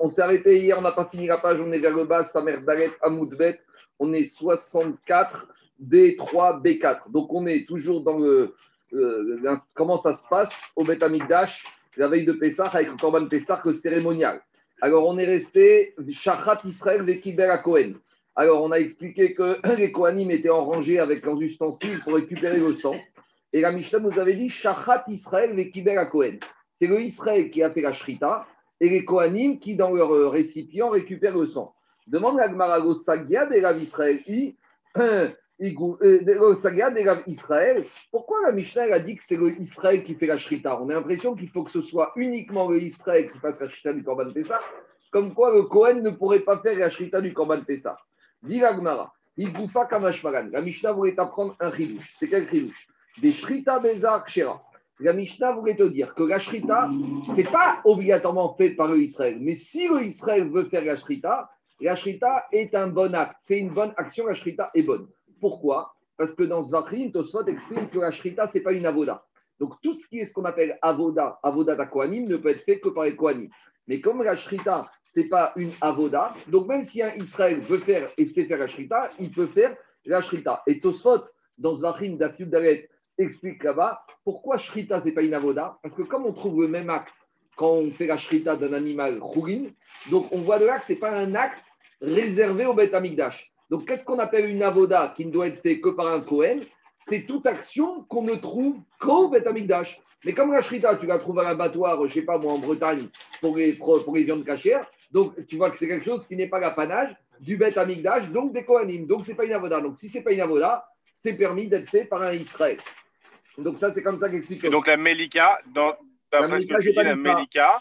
on s'est arrêté hier, on n'a pas fini la page, on est vers le bas, Samer Dalet, Amoudbet, on est 64, B3, B4. Donc on est toujours dans le. comment ça se passe au Bet Amigdash, la veille de Pessah, avec le Korban Pessah, le cérémonial. Alors on est resté Shachat Israël, Vekiber à Cohen. Alors on a expliqué que les Kohanim étaient en rangée avec leurs ustensiles pour récupérer le sang. Et la Mishnah nous avait dit Shachat Israël, Vekiber à Cohen. C'est le Israël qui a fait la Shrita et les Kohanim qui, dans leur euh, récipient, récupèrent le sang. Demande la Gemara Sagia de Rav Israël. Euh, Israël. Pourquoi la Mishnah a dit que c'est le Israël qui fait la Shrita? On a l'impression qu'il faut que ce soit uniquement le Israël qui fasse la Shrita du Korban Pessah, comme quoi le Kohen ne pourrait pas faire la Shrita du Korban Pessah. Dit la Gemara, La Mishnah voulait apprendre un chidouche. C'est quel chidouche? Des Shrita Bezar Kshera la Mishnah voulait te dire que la shrita, ce n'est pas obligatoirement fait par le Israël. Mais si le Israël veut faire la shrita, la est un bon acte. C'est une bonne action, la shrita est bonne. Pourquoi? Parce que dans Zvachrim, Tosfot explique que la shrita, ce n'est pas une avoda. Donc tout ce qui est ce qu'on appelle avoda, avoda d'Akoanim, ne peut être fait que par les Kohanim. Mais comme la shrita, ce n'est pas une avoda, donc même si un Israël veut faire et sait faire la shrita, il peut faire la shrita. Et Tosfot, dans Zvachrim d'Afiud explique là-bas pourquoi Shrita, ce n'est pas une avoda Parce que comme on trouve le même acte quand on fait la Shrita d'un animal chourine, donc on voit de là que ce n'est pas un acte réservé au Beth Amikdash. Donc qu'est-ce qu'on appelle une avoda qui ne doit être fait que par un Kohen? C'est toute action qu'on ne trouve qu'au Beth Amikdash. Mais comme la Shrita, tu la trouves à l'abattoir, je ne sais pas moi, en Bretagne, pour les, pour les viandes cachères, donc tu vois que c'est quelque chose qui n'est pas l'apanage du Beth Amikdash, donc des Kohanim. Donc ce n'est pas une avoda. Donc si ce n'est pas une avoda, c'est permis d'être fait par un Israël. Donc ça, c'est comme ça qu'explique. Et donc la Melika, d'après ce que tu dis, la Melika,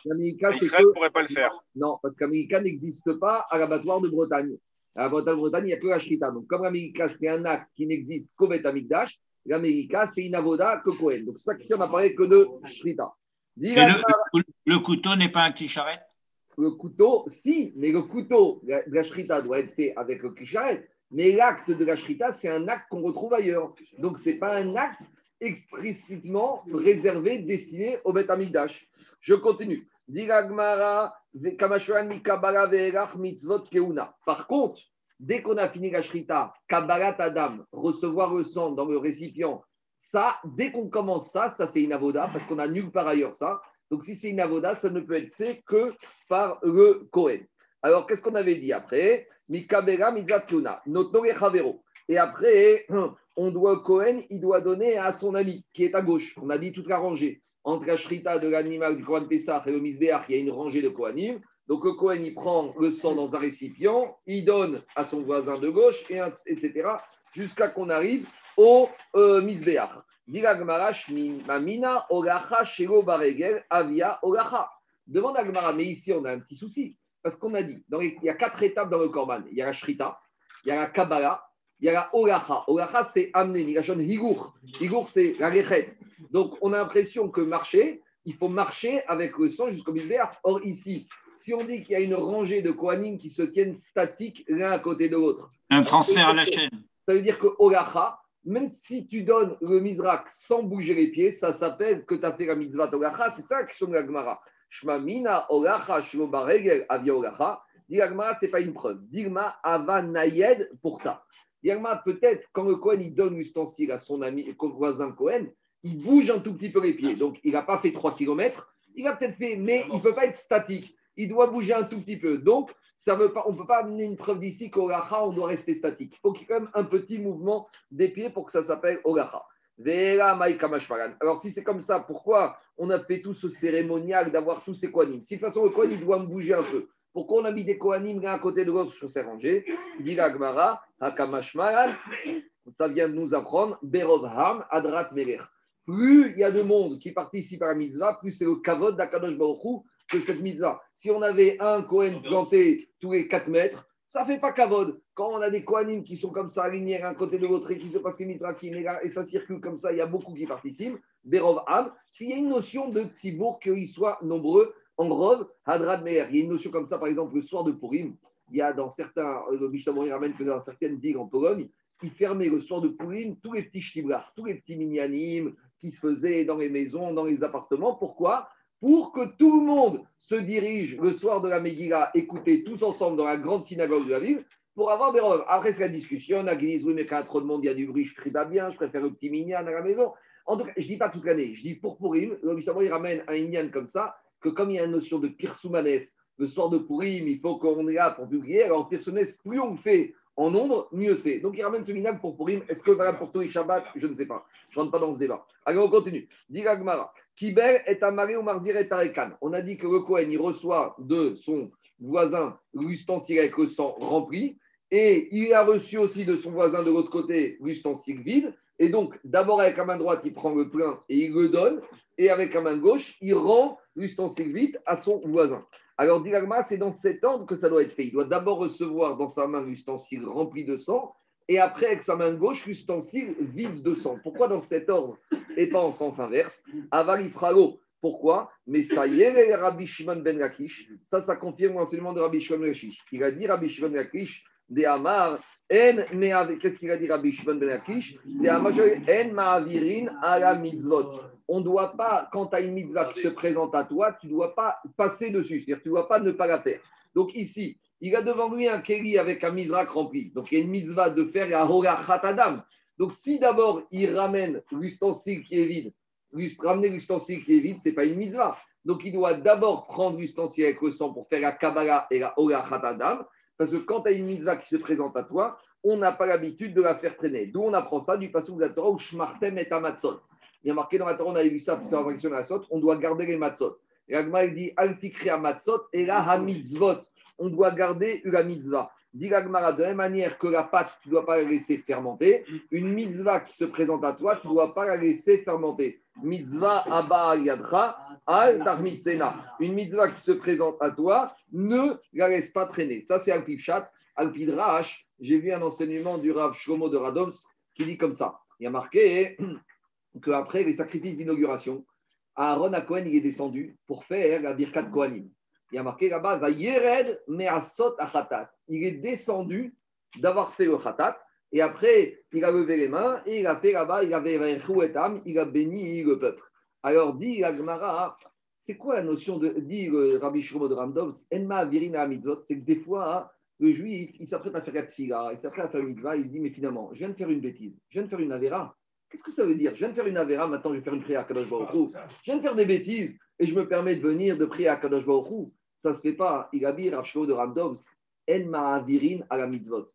Israël ne pourrait pas le faire. Non, parce qu'América n'existe pas à l'abattoir de Bretagne. À l'abattoir de Bretagne, il n'y a que la Shrita. Donc comme l'América, c'est un acte qui n'existe qu'au Bet Amikdash, l'América, c'est une avoda que Cohen. Donc c'est ça qu'ici, on n'a parlé que de Shrita. Le, couteau n'est pas un clicharet Le couteau, si, mais le couteau de la Shrita doit être fait avec le clicharet. Mais l'acte de la Shrita, c'est un acte qu'on retrouve ailleurs. Donc, ce n'est pas un acte explicitement réservé, destiné au Beth Amikdash. Je continue. Par contre, dès qu'on a fini la shrita, Adam, recevoir le sang dans le récipient, ça, dès qu'on commence ça, ça c'est une avoda, parce qu'on a nulle part ailleurs ça. Donc si c'est une avoda, ça ne peut être fait que par le Kohen. Alors qu'est-ce qu'on avait dit après? Mikabera Et après, on doit, Cohen, il doit donner à son ami qui est à gauche. On a dit toute la rangée. Entre la shrita de l'animal du Kohen Pessah et le Misbéach, il y a une rangée de Kohanim. Donc le Kohen, il prend le sang dans un récipient, il donne à son voisin de gauche, et, etc., jusqu'à qu'on arrive au euh. Demande à Gmara, mais ici on a un petit souci. Parce qu'on a dit, il y a quatre étapes dans le Korban. Il y a la Shrita, il y a la Kabbalah, il y a la Olacha. Olacha, c'est amener. Migashon Higour. Higour, c'est la Rechet. Donc, on a l'impression que marcher, il faut marcher avec le sang jusqu'au vert. Or, ici, si on dit qu'il y a une rangée de Kohanim qui se tiennent statiques l'un à côté de l'autre. Un transfert à la chaîne. Ça veut dire que Olacha, même si tu donnes le Mizrak sans bouger les pieds, ça s'appelle que tu as fait la mitzvah Olacha. C'est ça qui sont la Gemara. Shma mina Olacha, Shlobaregel, Avia Olacha. Diragma, ce n'est pas une preuve. Dirma Ava Nayed pour ta peut-être, quand le Cohen il donne l'ustensile à son ami, voisin Cohen, il bouge un tout petit peu les pieds. Donc, il n'a pas fait 3 km. Il a peut-être fait, mais il ne peut pas être statique. Il doit bouger un tout petit peu. Donc, ça on ne peut pas amener une preuve d'ici qu'au on doit rester statique. Il faut y ait quand même un petit mouvement des pieds pour que ça s'appelle Olacha. Alors, si c'est comme ça, pourquoi on a fait tout ce cérémonial d'avoir tous ces Kohanim? Si de toute façon, le Kohen, il doit me bouger un peu. Pourquoi on a mis des Kohanim l'un à côté de l'autre sur ces rangées Dit Gmara, ça vient de nous apprendre, Berovham, Adrat Meler. Plus il y a de monde qui participe à la mitzvah, plus c'est le kavod d'Akadosh Baruch que cette mitzvah. Si on avait un Kohen planté tous les 4 mètres, ça ne fait pas kavod. Quand on a des Kohanim qui sont comme ça alignés l'un côté de l'autre et qui se passent les mitzvahs et ça circule comme ça, il y a beaucoup qui participent. Berov s'il y a une notion de tzibour, qu'ils soient nombreux, en Rov, Hadrad Meir. Il y a une notion comme ça, par exemple, le soir de Purim, il y a dans certains, euh, le Mishnah ramène que dans certaines villes en Pologne, ils fermaient le soir de Purim tous les petits shtiblars, tous les petits minyanim qui se faisaient dans les maisons, dans les appartements. Pourquoi? Pour que tout le monde se dirige le soir de la Megillah, écouter tous ensemble dans la grande synagogue de la ville, pour avoir des. Après, c'est la discussion. Il y en a qui disent Oui, mais quand il y a trop de monde, il y a du bruit, je prie pas bien, je préfère le petit minyan à la maison. En tout cas, je ne dis pas toute l'année, je dis pour Purim, justement, il ramène un minyan comme ça, que comme il y a une notion de pirsoumanes, le soir de Purim, il faut qu'on est là pour publier. Alors, pirsoumanes, plus on fait en nombre, mieux c'est. Donc, il ramène ce minyan pour Purim. Est-ce que voilà pour les Shabbat Je ne sais pas. Je ne rentre pas dans ce débat. Alors, on continue. Diragmara. Kiber est amaré ou marzir et tarekan. On a dit que le Kohen, il reçoit de son voisin l'ustensile avec le sang rempli. Et il a reçu aussi de son voisin de l'autre côté l'ustensile vide. Et donc, d'abord avec la main droite, il prend le plein et il le donne. Et avec la main gauche, il rend l'ustensile vide à son voisin. Alors, Dilagma, c'est dans cet ordre que ça doit être fait. Il doit d'abord recevoir dans sa main l'ustensile rempli de sang. Et après, avec sa main gauche, l'ustensile vide de sang. Pourquoi dans cet ordre et pas en sens inverse? Avalifralo. Pourquoi? Mais ça y est, Rabbi Shimon ben Lakish. Ça, ça confirme l'enseignement de Rabbi Shimon ben Lakish. Il a dit, Rabbi Shimon ben Lakish, de Amar, qu'est-ce qu'il a dit Rabbi Shimon ben Akish? En ma'avirin ala mitzvot. On ne doit pas, quand tu as une mitzvah qui se présente à toi, tu ne dois pas passer dessus, c'est-à-dire tu ne dois pas ne pas la faire. Donc ici, il a devant lui un keli avec un mizrak rempli. Donc il y a une mitzvah de faire la hora khatadam. Donc si d'abord il ramène l'ustensile qui est vide, ramener l'ustensile qui est vide, ce n'est pas une mitzvah. Donc il doit d'abord prendre l'ustensile avec le sang pour faire la kabbalah et la hora khatadam. Parce que quand tu as une mitzvah qui se présente à toi, on n'a pas l'habitude de la faire traîner. D'où on apprend ça du passage de la Torah où Shmartem et Amatzot. Il y a marqué dans la Torah, on avait vu ça la de la on doit garder les matzot. Et Agma, il dit Altikri Matzot et la Hamitzvot. On doit garder la mitzvah. Dit Agmara, de la même manière que la pâte, tu ne dois pas la laisser fermenter. Une mitzvah qui se présente à toi, tu ne dois pas la laisser fermenter. Mitzvah Abba Yadra al Une mitzvah qui se présente à toi, ne la laisse pas traîner. Ça, c'est Alpivchat. Alpidrash, j'ai vu un enseignement du Rav Shlomo de Radoms qui dit comme ça. Il y a marqué qu'après les sacrifices d'inauguration, Aaron à il est descendu pour faire la birkat Kohanim. Il y a marqué là-bas, va yered achatat. Il est descendu d'avoir fait le khatat et après, il a levé les mains et il a fait là-bas, il avait il a béni le peuple. Alors, dit la Gemara, c'est quoi la notion de, dit le Rabbi Shlomo de Ramdov, Enma virina mitzvot, c'est que des fois, le juif, il s'apprête à faire la tfila, il s'apprête à faire une mitzvah, il se dit, mais finalement, je viens de faire une bêtise, je viens de faire une avéra. Qu'est-ce que ça veut dire? Je viens de faire une avéra, maintenant je vais faire une prière à Kadosh Baruch Je viens de faire des bêtises et je me permets de venir de prier à Kadosh Baruch Ça ne se fait pas. Il a dit Rav de Ramdov, En virina à la mitzvot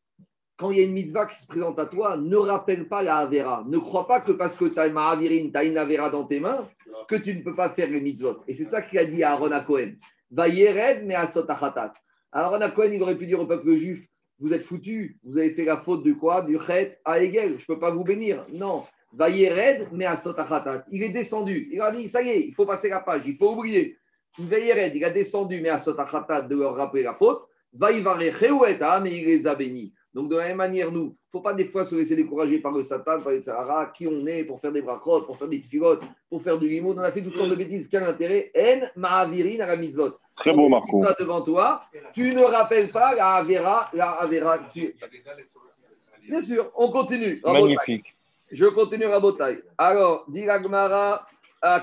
quand il y a une mitzvah qui se présente à toi, ne rappelle pas la Avera. Ne crois pas que parce que tu as une Ma'avirin, tu une Avera dans tes mains, que tu ne peux pas faire les mitzvot. Et c'est ça qu'il a dit à Aaron à Cohen. Va yered, mais à sotachatat. Aaron à Cohen, il aurait pu dire au peuple juif Vous êtes foutus, vous avez fait la faute de quoi? Du chet à Egel, je ne peux pas vous bénir. Non. Va yered, mais à sotachatat. Il est descendu. Il a dit Ça y est, il faut passer la page, il faut oublier. Va yered, il a descendu, mais à sotachatat de leur rappeler la faute. Va mais il les a bénis. Donc, de la même manière, nous, il ne faut pas des fois se laisser décourager par le Satan, par les Sahara, qui on est pour faire des brachot, pour faire des filotes, pour faire du limo. On a fait toutes sortes de bêtises. Quel intérêt? En ma'avirin à la mitzvot. Très beau, Marco. devant toi, tu ne rappelles pas la Avera, la Avera. Bien sûr, on continue. Magnifique. Je continue à Botaï. Alors, dit Gmara,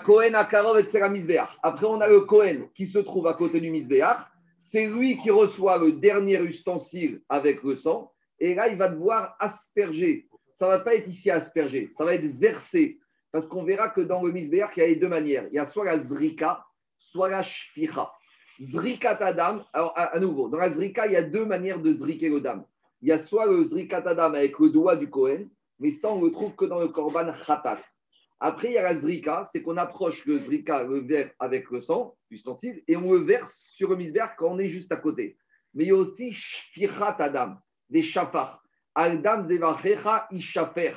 Cohen à Karov et Après, on a le Cohen qui se trouve à côté du Mizbeach. C'est lui qui reçoit le dernier ustensile avec le sang. Et là, il va devoir asperger. Ça ne va pas être ici asperger, ça va être versé. Parce qu'on verra que dans le misbéach, il y a les deux manières. Il y a soit la zrika, soit la shficha. Zrika tadam, alors à, nouveau, dans la zrika, il y a deux manières de zriker le dam. Il y a soit le zrika tadam avec le doigt du Kohen, mais ça, on le trouve que dans le korban khatat. Après, il y a la zrika, c'est qu'on approche le zrika, le verre avec le sang, l'ustensile, et on le verse sur le misbéach quand on est juste à côté. Mais il y a aussi shficha tadam des chafar. Aldam zevachecha ishafer.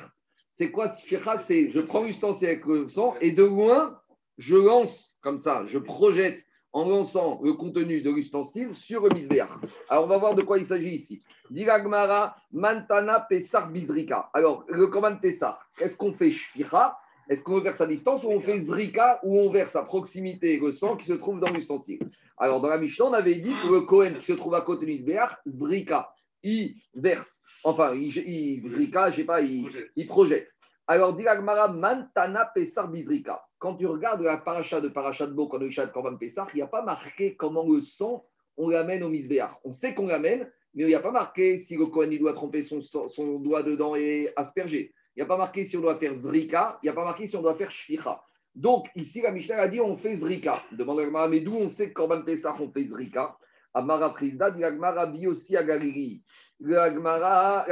C'est quoi shficha C'est je prends l'ustensile avec le sang et de loin, je lance comme ça, je projette en lançant le contenu de l'ustensile sur le misbéach. Alors, on va voir de quoi il s'agit ici. Diragmara, mantana, pesar, bizrika. Alors, le commande pesar, qu'est-ce qu'on fait shficha est-ce qu'on verse à distance ou on fait zrika ou on verse à proximité le sang qui se trouve dans l'ustensile? Alors, dans la Mishnah, on avait dit que le Kohen qui se trouve à côté du misbéach, zrika il verse, enfin, il, il zrika, je sais pas, il, projette. Alors, dit Mantana Pesar Bizrika. quand tu regardes la paracha de paracha de Bo, quand on de Korban Pessah, il n'y a pas marqué comment le sang, on l'amène au misbéach. On sait qu'on l'amène, mais il n'y a pas marqué si le Kohen doit tromper son, son, doigt dedans et asperger. Il n'y a pas marqué si on doit faire Zrika, il n'y a pas marqué si on doit faire Shficha. Donc, ici, la Mishnah a dit on fait Zrika. Demande à mais d'où on sait que Korban Pessah, on fait Zrika? Amara Prisda, dit Rabbi aussi à Galilée. La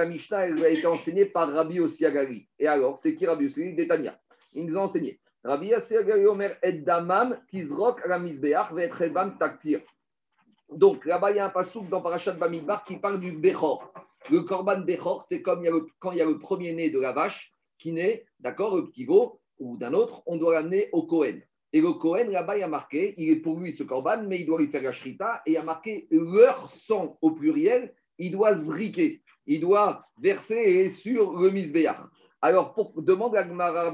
Mishnah, elle a été enseignée par Rabbi aussi Galilée. Et alors, c'est qui Rabbi aussi Détania. Il nous a enseigné. Rabbi Galilée Omer et Damam, Tizrok, Ramizbeach, Vetrebam, Taktir. Donc là-bas, il y a un pasouk dans Parashat Bamidbar qui parle du Bechor. Le Korban Bechor, c'est comme quand il y a le premier-né de la vache qui naît, d'accord, le petit veau ou d'un autre, on doit l'amener au Kohen. Et le Cohen, là-bas, il a marqué, il est pour lui ce corban, mais il doit lui faire la shrita, et il a marqué leur sang au pluriel, il doit zriquer, il doit verser sur le misbéach. Alors, pour, demande à Gmara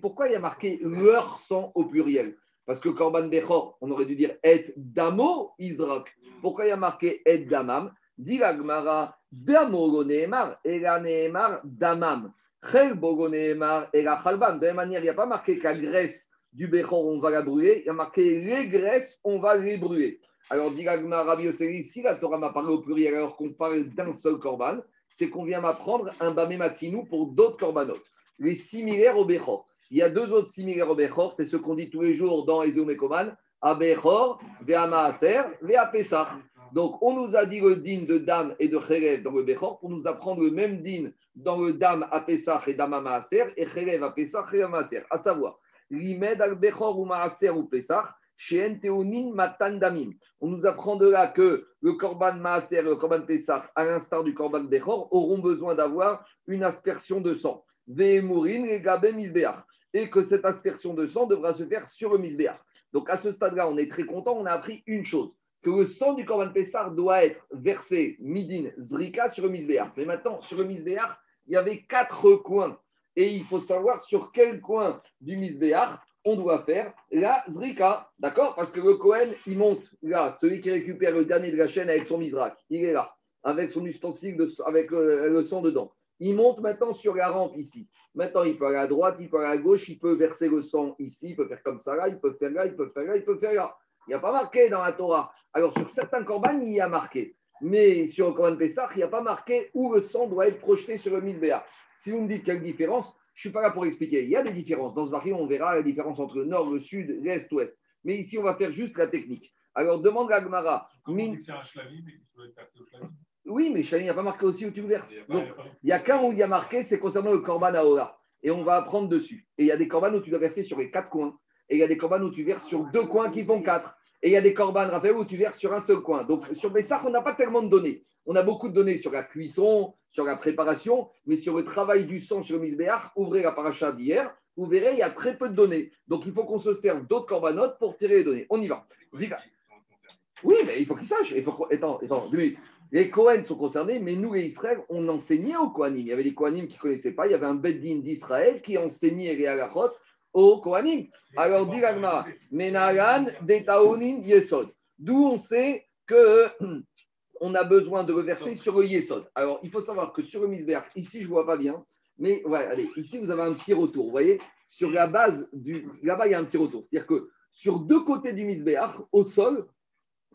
pourquoi il a marqué leur sang au pluriel? Parce que Korban Bechor, on aurait dû dire et damo Israq. Pourquoi il a marqué et damam? Dit la Gmara, damo neemar, et la neemar damam. Chel bogo neemar, et la chalbam. De la même manière, il n'y a pas marqué qu'à Grèce, du Bechor, on va la brûler. Il y a marqué les graisses, on va les brûler. Alors, dit Rabbi si la Torah m'a parlé au pluriel alors qu'on parle d'un seul korban, c'est qu'on vient m'apprendre un bamé matinou pour d'autres korbanot. Les similaires au Bechor. Il y a deux autres similaires au Bechor, c'est ce qu'on dit tous les jours dans et à Bechor, Vea Maaser, Vea Pesach. Donc, on nous a dit le din de Dam et de Cherev dans le Bechor pour nous apprendre le même din dans le Dam à et Dam à Maaser et Cherev à et à Maaser. À savoir, On nous apprend de là que le Korban Maaser et le Korban Pesach, à l'instar du Korban Bechor, auront besoin d'avoir une aspersion de sang. Ve'emurin et Misbeach. Et que cette aspersion de sang devra se faire sur le Misbeach. Donc à ce stade-là, on est très content, on a appris une chose que le sang du Korban Pessah doit être versé midin zrika sur le misbéach. Mais maintenant, sur le misbéach, il y avait quatre coins et il faut savoir sur quel coin du misbéach on doit faire la zrika, d'accord? Parce que le Cohen, il monte là, celui qui récupère le dernier de la chaîne avec son misrak, il est là, avec son ustensile, avec le, sang dedans. Il monte maintenant sur la rampe ici. Maintenant, il peut aller à droite, il peut aller à gauche, il peut verser le sang ici, il peut faire comme ça là, il peut faire là, il peut faire là, il peut faire là. Il n'y a pas marqué dans la Torah. Alors, sur certains corbanes, il y a marqué. Mais sur le Corban Pessah, il n'y a pas marqué où le sang doit être projeté sur le misbéach. Si vous me dites quelle différence, je ne suis pas là pour expliquer. Il y a des différences. Dans ce vari, on verra la différence entre le nord, le sud, l'est, l'ouest. Mais ici, on va faire juste la technique. Alors, demande à Gmara. Min... Oui, mais il n'y a pas marqué aussi où tu le verses. Donc, il n'y a qu'un où il y a marqué, c'est concernant le Corban Aora. Et on va apprendre dessus. Et il y a des Corban où tu dois verser sur les quatre coins. Et il y a des Corban où tu verses sur deux coins qui font quatre. Et il y a des Corban, Raphaël, où tu verses sur un seul coin. Donc, sur Bessar, on n'a pas tellement de données. On a beaucoup de données sur la cuisson, sur la préparation, mais sur le travail du sang sur le misbéach, ouvrez la paracha d'hier, vous verrez, il y a très peu de données. Donc, il faut qu'on se serve d'autres corbanotes pour tirer les données. On y va. Oui, mais il faut qu'ils sachent. Il faut... Attends, attends, deux minutes. Les Kohen sont concernés, mais nous, les Israël, on enseignait aux Kohanim. Il y avait des Kohanim qui ne connaissaient pas. Il y avait un Beddin d'Israël qui enseignait les halachot aux Kohanim. Alors, dit Menagan, Detaonin, Yesod. D'où on sait que on a besoin de reverser sur le Yesod. Alors, il faut savoir que sur le Misber, ici, je ne vois pas bien, mais voilà, allez, ici, vous avez un petit retour. Vous voyez, sur la base du. Là-bas, il y a un petit retour. C'est-à-dire que sur deux côtés du Misbéach, au sol,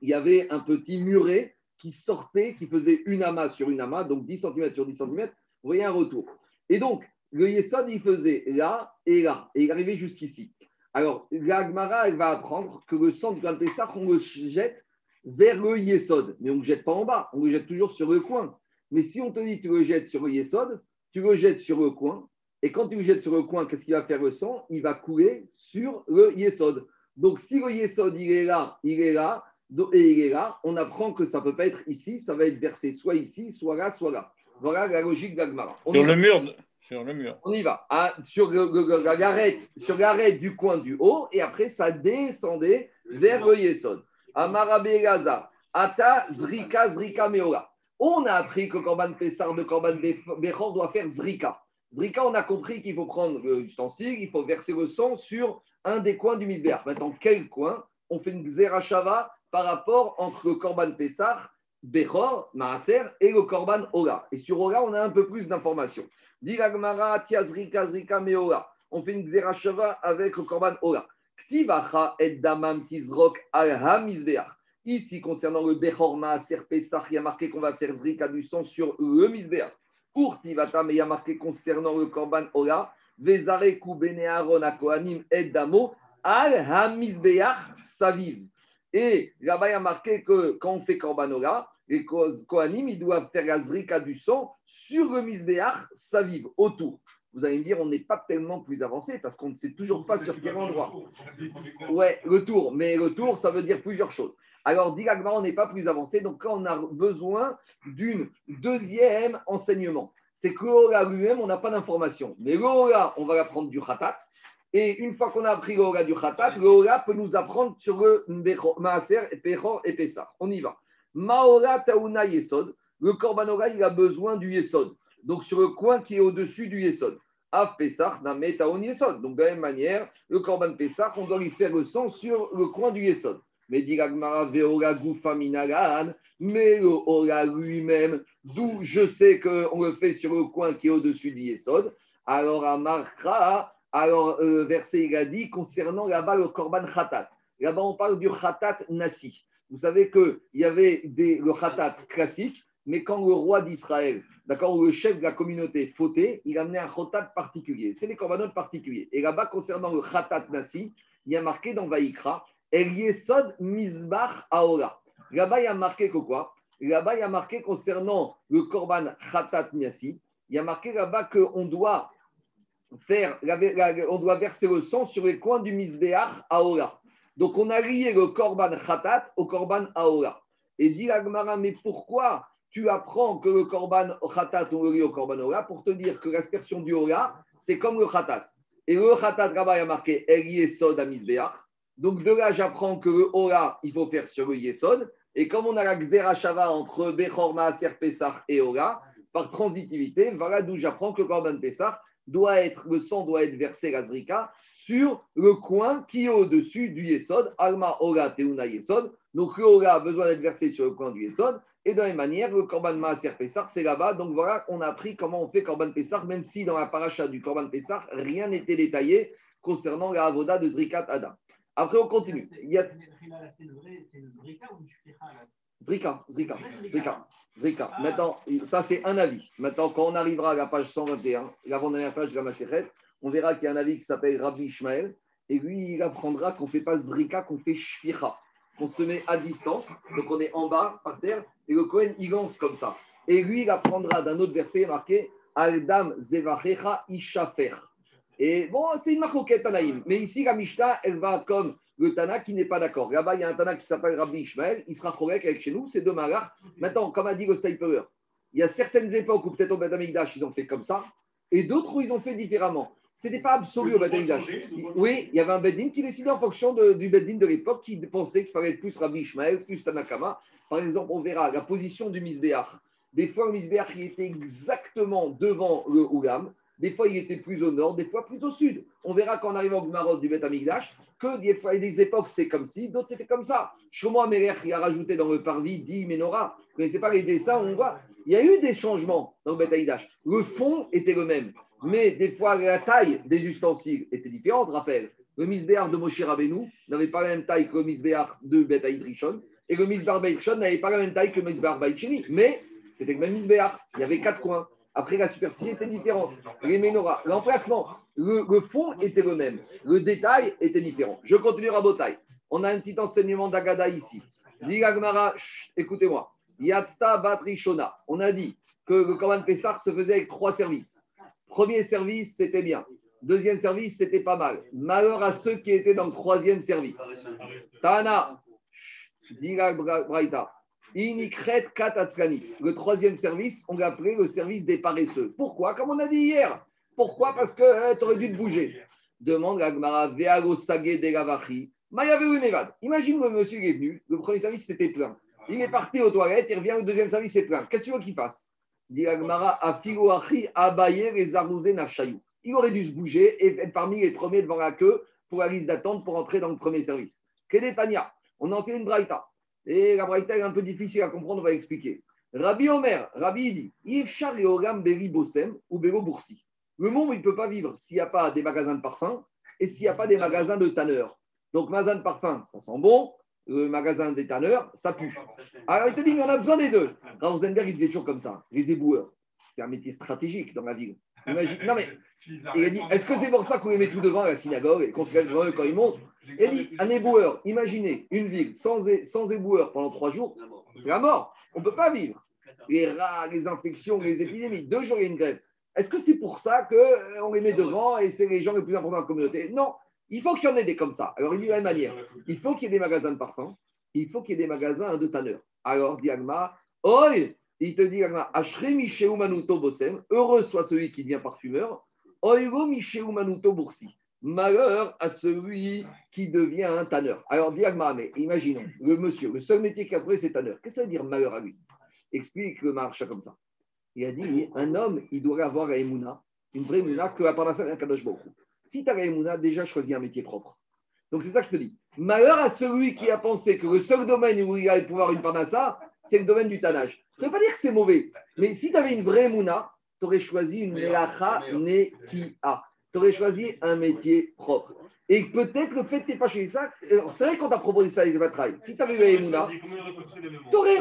il y avait un petit muret qui sortait, qui faisait une amas sur une amas, donc 10 cm sur 10 cm. Vous voyez un retour. Et donc, le Yesod, il faisait là et là, et il arrivait jusqu'ici. Alors, l'Agmara, elle va apprendre que le sang du Grand Pessah, on le jette vers le Yesod. Mais on ne jette pas en bas, on le jette toujours sur le coin. Mais si on te dit que tu le jettes sur le Yesod, tu le jettes sur le coin. Et quand tu le jettes sur le coin, qu'est-ce qu'il va faire le sang? Il va couler sur le Yesod. Donc si le Yesod, il est là, il est là, et il est là, on apprend que ça ne peut pas être ici, ça va être versé soit ici, soit là, soit là. Voilà la logique d'Agmara. Sur le mur sur le mur. On y va. Ah, sur, la garette, sur l'arête du coin du haut, et après ça descendait vers le Yesod. Amarabe Gaza, Ata Zrika Zrika Meola. On a appris que Korban Pessar de Korban Bechor doit faire Zrika. Zrika, on a compris qu'il faut prendre l'ustensile, il faut verser le sang sur un des coins du Misbeach. Maintenant, quel coin? On fait une Xerashava par rapport entre le Korban Pessar, Bechor, Maaser et le Korban Ola. Et sur Ola, on a un peu plus d'informations. Diragmara, Zrika Zrika Meola. on fait une Xerashava avec le Korban Ola. Ktivacha et Damam Tizrok al Ici, concernant le Bechorma, Serpesach, il y a marqué qu'on va faire Zrika du sang sur le Mizbeach. Pour Tivata, mais il y a marqué concernant le Korban Ola, Vezare Kubene Aaron Akoanim et Damo al Hamizbeach Saviv. Et là-bas, il y a marqué que quand on fait Korban Ola, les Kohanim, ils doivent faire la Zrika du sang sur le Mizbeach Saviv, autour. Vous allez me dire, on n'est pas tellement plus avancé parce qu'on ne sait toujours pas sur quel endroit. Ouais, le tour. Mais le tour, ça veut dire plusieurs choses. Alors, dit on n'est pas plus avancé. Donc, quand on a besoin d'une deuxième enseignement, c'est que l'Ola lui-même, on n'a pas d'information. Mais l'Ola, on va l'apprendre du Khatat. Et une fois qu'on a appris l'Ola du Khatat, l'Ola peut nous apprendre sur le Maaser, Pechor et Pessah. On y va. Maora Tauna Yesod. Le Korban il a besoin du Yesod. Donc, sur le coin qui est au-dessus du Yesod. Av Pesach Taon Yesod. Donc, de la même manière, le Korban Pesach, on doit lui faire le sang sur le coin du Yesod. Mais dit Veola mais le Ola lui-même, d'où je sais qu'on le fait sur le coin qui est au-dessus du Yesod. Alors, à alors, euh, verset, il a dit concernant là-bas le Korban Khatat. Là-bas, on parle du Khatat Nasi. Vous savez qu'il y avait le Khatat classique, mais quand le roi d'Israël, d'accord, le chef de la communauté fautait, il amenait un Khatat particulier. C'est les corbanotes particuliers. Et là-bas, concernant le Khatat Nasi, il y a marqué dans Vaïkra El Yesod Mizbach Aora. Là-bas, il y a marqué que quoi? Là-bas, il y a marqué concernant le Korban Khatat Niasi, il y a marqué là-bas qu'on doit faire, on doit verser le sang sur les coins du Mizbeach Aora. Donc, on a lié le Korban Khatat au Korban Aora. Et dit Agmara, mais pourquoi tu apprends que le Korban Khatat, on le lie au Korban Aora pour te dire que l'aspersion du Aora, c'est comme le Khatat. Et le Khatat, là-bas, il a marqué El Yesod Mizbeach. Donc de là, j'apprends que le Ora, il faut faire sur le Yesod. Et comme on a la Xerashava entre Bechorma, Serpessar et Ora, par transitivité, voilà d'où j'apprends que le Korban Pessah doit être, le sang doit être versé, la Zrika, sur le coin qui est au-dessus du Yesod, Alma Ora Teuna Yesod. Donc le Ora a besoin d'être versé sur le coin du Yesod. Et de la même manière, le Korban Maaser Pessah, c'est là-bas. Donc voilà, on a appris comment on fait Korban Pessah, même si dans la paracha du Korban Pessah, rien n'était détaillé concernant la Avoda de Zrikat Adam. Après, on continue. Il y a... Zrika, Zrika, Zrika, Zrika. Ah. Maintenant, ça c'est un avis. Maintenant, quand on arrivera à la page 121, l'avant-dernière page de la Maserhet, on verra qu'il y a un avis qui s'appelle Rabbi Ishmael, et lui, il apprendra qu'on ne fait pas Zrika, qu'on fait Shfira, qu'on se met à distance, donc on est en bas, par terre, et le Kohen, il lance comme ça. Et lui, il apprendra d'un autre verset marqué Aldam Zevachecha Ishafer. Et bon, c'est une marcoquette Tanaïm. Mais ici, la Mishnah, elle va comme le Tana qui n'est pas d'accord. Là-bas, il y a un Tana qui s'appelle Rabbi Ishmael. Il sera correct avec chez nous. C'est deux malars. Maintenant, comme a dit le Stapler, il y a certaines époques où peut-être au Beth ils ont fait comme ça. Et d'autres où ils ont fait différemment. Ce n'était pas absolu au Beth Oui, il y avait un Beddin qui décidait en fonction du Beddin de l'époque qui pensait qu'il fallait plus Rabbi Ishmael, plus Tanakama. Par exemple, on verra la position du Misbéach. Des fois, le Misbéach, il était exactement devant le Ougam. Des fois, il était plus au nord, des fois plus au sud. On verra quand on arrive au Gmarot du Beth Amigdash que des fois, des époques, c'était comme ci, d'autres, c'était comme ça. Shlomo Amelech, il a rajouté dans le parvis 10 menorah. Vous ne connaissez pas les dessins, on voit. Il y a eu des changements dans le Beth Amigdash. Le fond était le même. Mais des fois, la taille des ustensiles était différente, rappelle. Le misbéar de Moshe Rabbeinu n'avait pas la même taille que le misbéar de Beth Rishon. Et le misbéar Rishon n'avait pas la même taille que le misbéar Baïchini. Mais c'était le même misbéar. Il y avait quatre coins. Après, la superficie était différente. Les menorahs, l'emplacement, le, fond était le même. Le détail était différent. Je continue à Botaï. On a un petit enseignement d'Agada ici. Gmara, écoutez-moi. Yatsta Batrishona. On a dit que le Korban Pessar se faisait avec trois services. Premier service, c'était bien. Deuxième service, c'était pas mal. Malheur à ceux qui étaient dans le troisième service. Tana, Diga Braïta. Le troisième service, on l'a appelé le service des paresseux. Pourquoi? Comme on a dit hier. Pourquoi? Parce que euh, tu aurais dû te bouger. Demande Gmara, Veago Sage de Imagine le monsieur qui est venu, le premier service c'était plein. Il est parti aux toilettes, il revient, le deuxième service c'est plein. Qu'est-ce que tu veux qu'il fasse? Il aurait dû se bouger et être parmi les premiers devant la queue pour la liste d'attente pour entrer dans le premier service. Tania On a enseigné une braïta. Et la braïta est un peu difficile à comprendre, on va expliquer. Rabbi Omer, Rabbi dit, Yifchar Beri ou Boursi. Le monde, il ne peut pas vivre s'il n'y a pas des magasins de parfums et s'il n'y a pas des magasins de tanneurs. Donc, magasin de parfum, ça sent bon. Le magasin des tanneurs, ça pue. Alors, il te dit, mais on a besoin des deux. Rosenberg, il disait toujours comme ça. Les éboueurs, c'est un métier stratégique dans la ville. Imagine, non mais, il a dit, est-ce que c'est pour ça qu'on les met tout devant à la synagogue et qu'on se lève devant eux quand ils montent Il a dit, un éboueur, imaginez une ville sans, sans éboueur pendant trois jours, c'est la mort. On ne peut pas vivre. Les rats, les infections, les épidémies, deux jours il y a une grève. Est-ce que c'est pour ça qu'on euh, les met devant et c'est les gens les plus importants de la communauté? Non, il faut qu'il y en ait des comme ça. Alors il dit de la même manière, il faut qu'il y ait des magasins de parfums, il faut qu'il y ait des magasins de tanneurs. Alors, Diagma, oi, il te dit, Manuto Bosem, heureux soit celui qui devient parfumeur, Oigo Manuto. Malheur à celui qui devient un tanneur. Alors, Diagma, mais imaginons, le monsieur, le seul métier qu'il a trouvé, c'est tanneur. Qu'est-ce que ça veut dire malheur à lui? Explique le marcha comme ça. Il a dit, un homme, il doit avoir la Emouna, une vraie Emouna que la Parnassa vient Kadosh Baruch Si tu as la déjà choisis un métier propre. Donc c'est ça que je te dis. Malheur à celui qui a pensé que le seul domaine où il allait pouvoir une Parnassa, c'est le domaine du tannage. Ça ne veut pas dire que c'est mauvais. Mais si tu avais une vraie Emouna, tu aurais choisi une Melacha Nekia. Tu aurais choisi un métier propre. Et peut-être le fait que tu n'es pas chez ça, c'est vrai qu'on t'a proposé ça avec le travail. Si tu avais eu Emouna, aurais.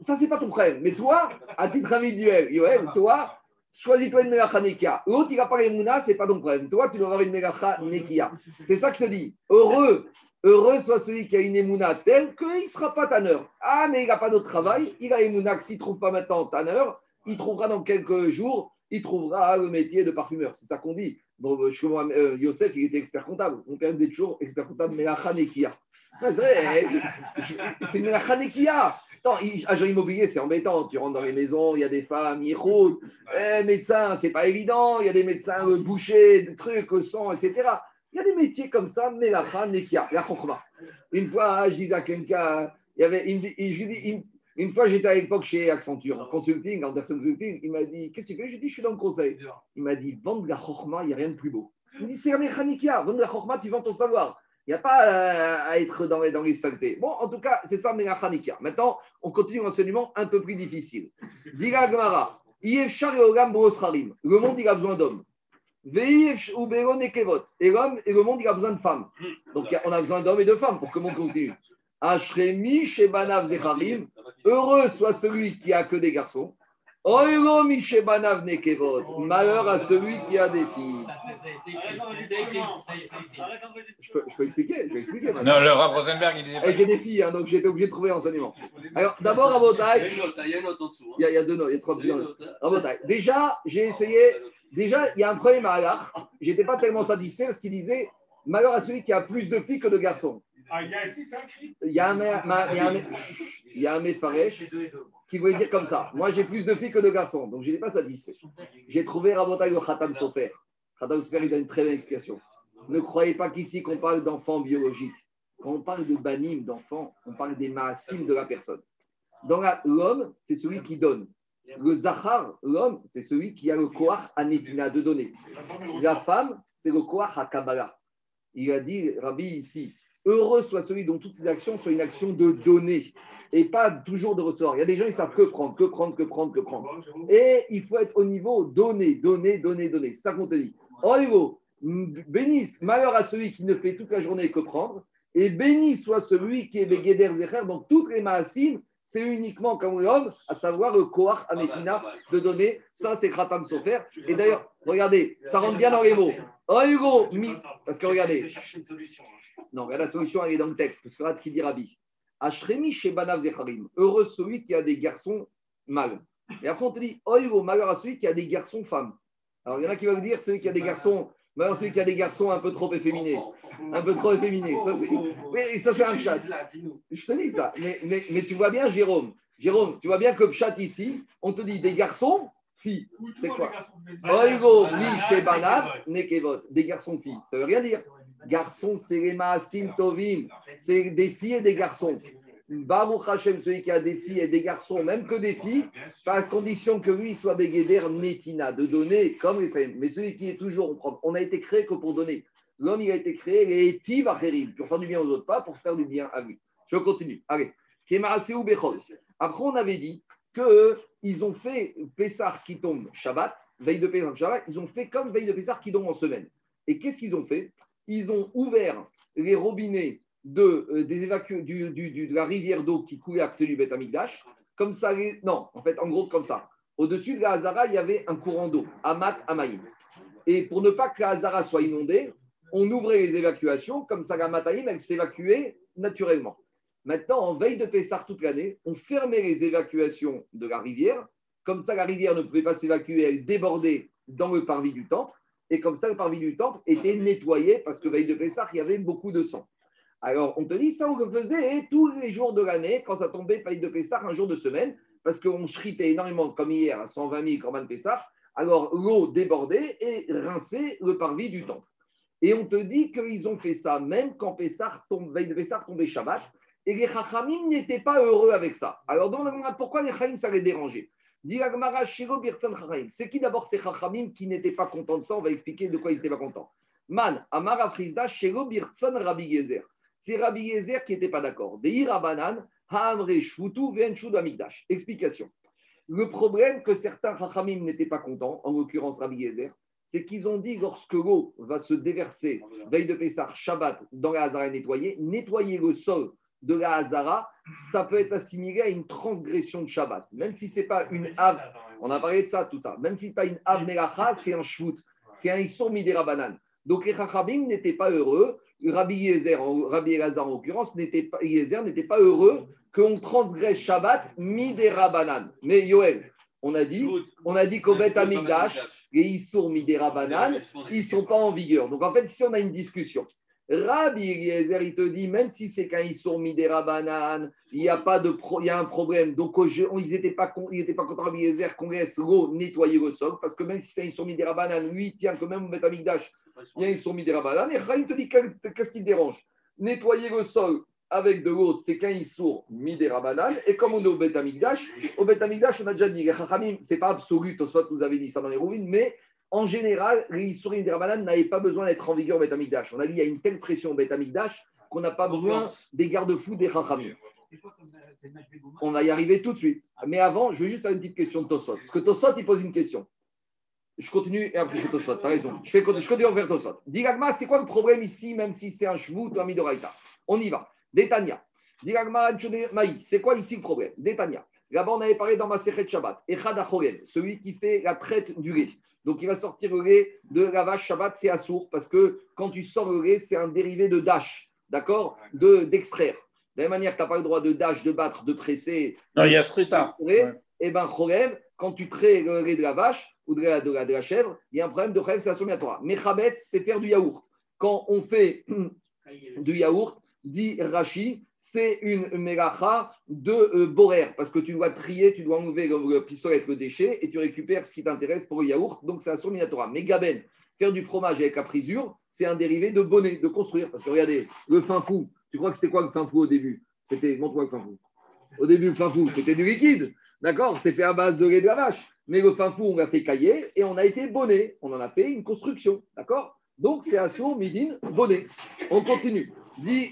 Ça, c'est pas ton problème. Mais toi, à titre individuel, Yoel, toi, choisis-toi une Melacha Nekia. L'autre, il n'a pas Emouna, ce n'est pas ton problème. Toi, tu dois avoir une Melacha Nekia. C'est ça que je te dis. Heureux, heureux soit celui qui a une Emouna telle qu'il ne sera pas tanneur. Ah, mais il n'a pas d'autre travail. Il a Emouna que s'il ne trouve pas maintenant tanneur, il trouvera dans quelques jours, il trouvera le métier de parfumeur. C'est ça qu'on dit. Bon, euh, euh, Yosef, il était expert comptable. Mon père était toujours expert comptable, mais la Khanekia. C'est une Khanekia. Attends, agent immobilier, c'est embêtant. Tu rentres dans les maisons, il y a des femmes, ils roulent. Eh, médecin, c'est pas évident. Il y a des médecins euh, bouchers, des trucs, au sang, etc. Il y a des métiers comme ça, mais la Khanekia, la Une fois, je disais à quelqu'un, il y avait une, une, une fois, j'étais à l'époque chez Accenture, en consulting, Anderson Consulting. Il m'a dit Qu'est-ce que tu fais? J'ai dit Je suis dans le conseil. Il m'a dit Vendre la chorma, il n'y a rien de plus beau. Il me dit C'est un mécanikia. Vendre la chorma, tu vends ton savoir. Il n'y a pas euh, à être dans les, dans les saletés. Bon, en tout cas, c'est ça, mécanikia. Maintenant, on continue l'enseignement un peu plus difficile. Diga Gmara Le monde, il a besoin d'hommes. Et l'homme, et le monde, il a besoin de femmes. Donc, on a besoin d'hommes et de femmes pour que le monde continue. Ashremi Shebanav Zecharim, heureux soit celui qui a que des garçons. Malheur à celui qui a des filles. Je peux, je peux expliquer, je vais expliquer. Non, le Rav Rosenberg, il disait pas. J'ai des filles, hein, donc j'étais obligé de trouver l'enseignement. Alors, d'abord, à Botaï. Il y a une autre en dessous. Il y a deux notes, il y a trois notes. Déjà, j'ai essayé. Déjà, il y a un premier malheur. J'étais pas tellement satisfait parce qu'il disait malheur à celui qui a plus de filles que de garçons. Ah, il y a ici, c'est un cri. Il y a un, il y a un qui voulait dire comme ça. Moi, j'ai plus de filles que de garçons, donc je n'ai pas ça dit. J'ai trouvé Rabotai le Khatam Sofer. Khatam Sofer, il donne une très belle explication. Ne croyez pas qu'ici qu'on parle d'enfants biologiques. Quand on parle de banim, d'enfants, on parle des maasim de la personne. Dans l'homme, c'est celui qui donne. Le Zahar, l'homme, c'est celui qui a le koach anetina de donner. La femme, c'est le koach à Kabbalah. Il a dit, Rabbi, ici, Heureux soit celui dont toutes ses actions soient une action de donner et pas toujours de recevoir. Il y a des gens, ils savent que prendre, que prendre, que prendre, que prendre. Et il faut être au niveau donner, donner, donner, donner. C'est ça qu'on te dit. En bénisse, malheur à celui qui ne fait toute la journée que prendre, et béni soit celui qui est Begeder Zecher. Donc, toutes les maasim, c'est uniquement comme l'homme, à savoir le Koach Ametina de donner. Ça, c'est Kratam Sofer. Et d'ailleurs, regardez, ça rentre bien dans les mots. Oh parce que regardez, non, la solution, elle est dans le texte. Parce que là, qui dit Rabbi Ashremi chez Banav Zecharim. Heureux celui qui a des garçons mâles. Et après, on te dit Oivo, malheur à celui qui a des garçons femmes. Alors, il y en a qui vont dire celui qui a des garçons, malheur celui qui a des garçons un peu trop efféminés. Un peu trop efféminés. Ça, c'est, ça, c'est un chat. Je te dis ça. Mais, mais, mais, tu vois bien, Jérôme. Jérôme, tu vois bien que chat ici, on te dit des garçons, filles. C'est quoi Oivo, mi chez nekevot. Des garçons, filles. Ça veut rien dire. Garçons, c'est les Maasim Tovim. C'est des filles et des garçons. Baruch Hashem, celui qui a des filles et des garçons, même que des filles, à condition que lui soit Begeder Netina, de donner comme les Mais celui qui est toujours, on a été créé que pour donner. L'homme, il a été créé, les Etiv pour faire du bien aux autres, pas pour faire du bien à lui. Je continue. Allez. Après, on avait dit qu'ils ont fait Pessar qui tombe Shabbat, veille de Pessar ils ont fait comme veille de qui tombe en semaine. Et qu'est-ce qu'ils ont fait? Ils ont ouvert les robinets de, euh, des du, du, de la rivière d'eau qui coulait à côté du Beth Amikdash. Comme ça, non, en fait, en gros, comme ça. Au-dessus de la Hazara, il y avait un courant d'eau, Amat Amaïm. Et pour ne pas que la Hazara soit inondée, on ouvrait les évacuations, comme ça, la Mataïm, elle s'évacuait naturellement. Maintenant, en veille de Pessar toute l'année, on fermait les évacuations de la rivière. Comme ça, la rivière ne pouvait pas s'évacuer, elle débordait dans le parvis du temple. Et comme ça, le parvis du temple était nettoyé parce que veille de Pessar, il y avait beaucoup de sang. Alors, on te dit, ça, on le faisait tous les jours de l'année, quand ça tombait, veille de Pessar, un jour de semaine, parce qu'on chritait énormément, comme hier, à 120 000 Corban Pessar. Alors, l'eau débordait et rinçait le parvis du temple. Et on te dit qu'ils ont fait ça même quand Pessar tombe, veille de Pessar tombait Shabbat et les Chachamim n'étaient pas heureux avec ça. Alors, pourquoi les Chachamim, ça les dérangeait? C'est qui d'abord ces Chachamim qui n'étaient pas contents de ça? On va expliquer de quoi ils n'étaient pas contents. Man, Amara Frizda, Shelo Birtsan Rabbi Yezer. C'est Rabbi Yezer qui n'était pas d'accord. Deir Abanan, Haamre Shvutu Venchud Amigdash. Explication. Le problème que certains Chachamim n'étaient pas contents, en l'occurrence Rabbi Yezer, c'est qu'ils ont dit lorsque l'eau va se déverser, veille de Pessah, Shabbat, dans la Hazara nettoyée, nettoyer le sol de la Hazara, ça peut être assimilé à une transgression de Shabbat. Même si ce n'est pas une Av, on a parlé de ça, tout ça. Même si ce n'est pas une Av Melacha, c'est un Shvut, c'est un Issour Midera Banan. Donc les Chachabim n'étaient pas heureux. Rabbi Yezer, Rabbi Elazar en l'occurrence, n'était pas, n'était pas heureux qu'on transgresse Shabbat Midera Banan. Mais Yoel, on a dit, on a dit qu'au Bet Amigdash, les Issour Midera Banan, ils ne sont pas en vigueur. Donc en fait, ici on a une discussion. Rabbi Eliezer, il te dit, même si c'est quand ils sont mis des rabanan, il y a pas de il y a un problème. Donc, ils n'étaient pas, contents, Rabbi Eliezer, qu'on laisse l'eau nettoyer le sol, parce que même si c'est ils sont mis des rabanan, lui, il tient quand même au Betamikdash, il y a ils sont mis des rabanan. Et Rabbi te dit, qu'est-ce qui te dérange? Nettoyer le sol avec de l'eau, c'est quand ils sont mis des rabanan. Et comme on est au Betamikdash, au Betamikdash, on a déjà dit, les ce n'est pas absolu, Tosot vous avez dit ça dans les ruines, mais en général, les des Rabanan n'avaient pas besoin d'être en vigueur au Betamikdash. On a dit qu'il y a une telle pression au Betamikdash qu'on n'a pas besoin des garde-fous des Chachamim. On va y arriver tout de suite. Mais avant, je veux juste faire une petite question de Tosot. Parce que Tosot, il pose une question. Je continue et après je Tosot. Tu as raison. Je, fais, je continue envers Tosot. Digagma, c'est quoi le problème ici, même si c'est un chevou ou un midoraita On y va. Détania. Digagma, c'est quoi ici le problème? Détania. Là-bas, on avait parlé dans ma Sechet Shabbat. Echad celui qui fait la traite du lait. Donc, il va sortir le lait de la vache Shabbat, c'est assourd, parce que quand tu sors le lait, c'est un dérivé de dash, d'accord D'extraire. De, la même manière que tu n'as pas le droit de dash, de battre, de presser. Non, il y a frita. Et eh bien, quand tu traites le lait de la vache ou de la, de la, de la chèvre, il y a un problème de cholev, c'est Torah. Mais chabet, c'est faire du yaourt. Quand on fait du yaourt, dit Rashi, c'est une mélacha de euh, borer, parce que tu dois trier, tu dois enlever le, pistolet avec le déchet et tu récupères ce qui t'intéresse pour le yaourt, donc c'est un surminatora. Mais gaben, faire du fromage avec la frisure, c'est un dérivé de bonnet, de construire. Parce que regardez, le fin fou, tu crois que c'était quoi le fin fou au début? C'était, montre-moi le fin fou. Au début, le fin fou, c'était du liquide, d'accord? C'est fait à base de lait de la vache. Mais le fin fou, on l'a fait cailler et on a été bonnet, on en a fait une construction, d'accord? Donc c'est Assur, Midin, bonnet. On continue.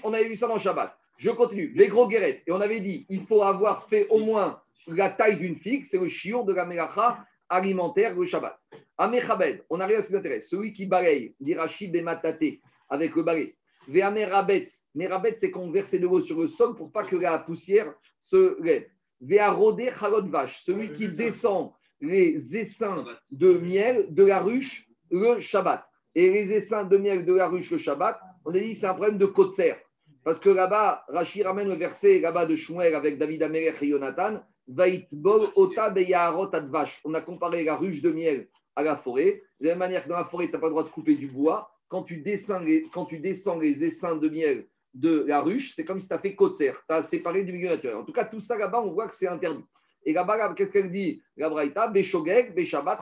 On avait vu ça dans Shabbat. Je continue. Les gros guérettes. Et on avait dit, il faut avoir fait au moins la taille d'une figue, c'est le chiot de la mélacha alimentaire, le Shabbat. Amechabed, on arrive à ce qui intéresse. Celui qui balaye, dit Rachid Bematate, avec le balai. Veamerabetz, merabetz, c'est qu'on verse de l'eau sur le sol pour pas que la poussière se lève. Vearodé chalot vache, celui qui descend les essaims de miel de la ruche le Shabbat. Et les essaims de miel de la ruche le Shabbat, on a dit c'est un problème de serre. Parce que là-bas, Rachid ramène le verset là-bas de Shmuel avec David Amelech et Jonathan. On a comparé la ruche de miel à la forêt. De la même manière que dans la forêt, tu n'as pas le droit de couper du bois. Quand tu descends les, quand tu descends les essaims de miel de la ruche, c'est comme si tu as fait Kotser. Tu as séparé du milieu naturel. En tout cas, tout ça là-bas, on voit que c'est interdit. Et là-bas, qu'est-ce qu'elle dit? La Braïta, Beshabat,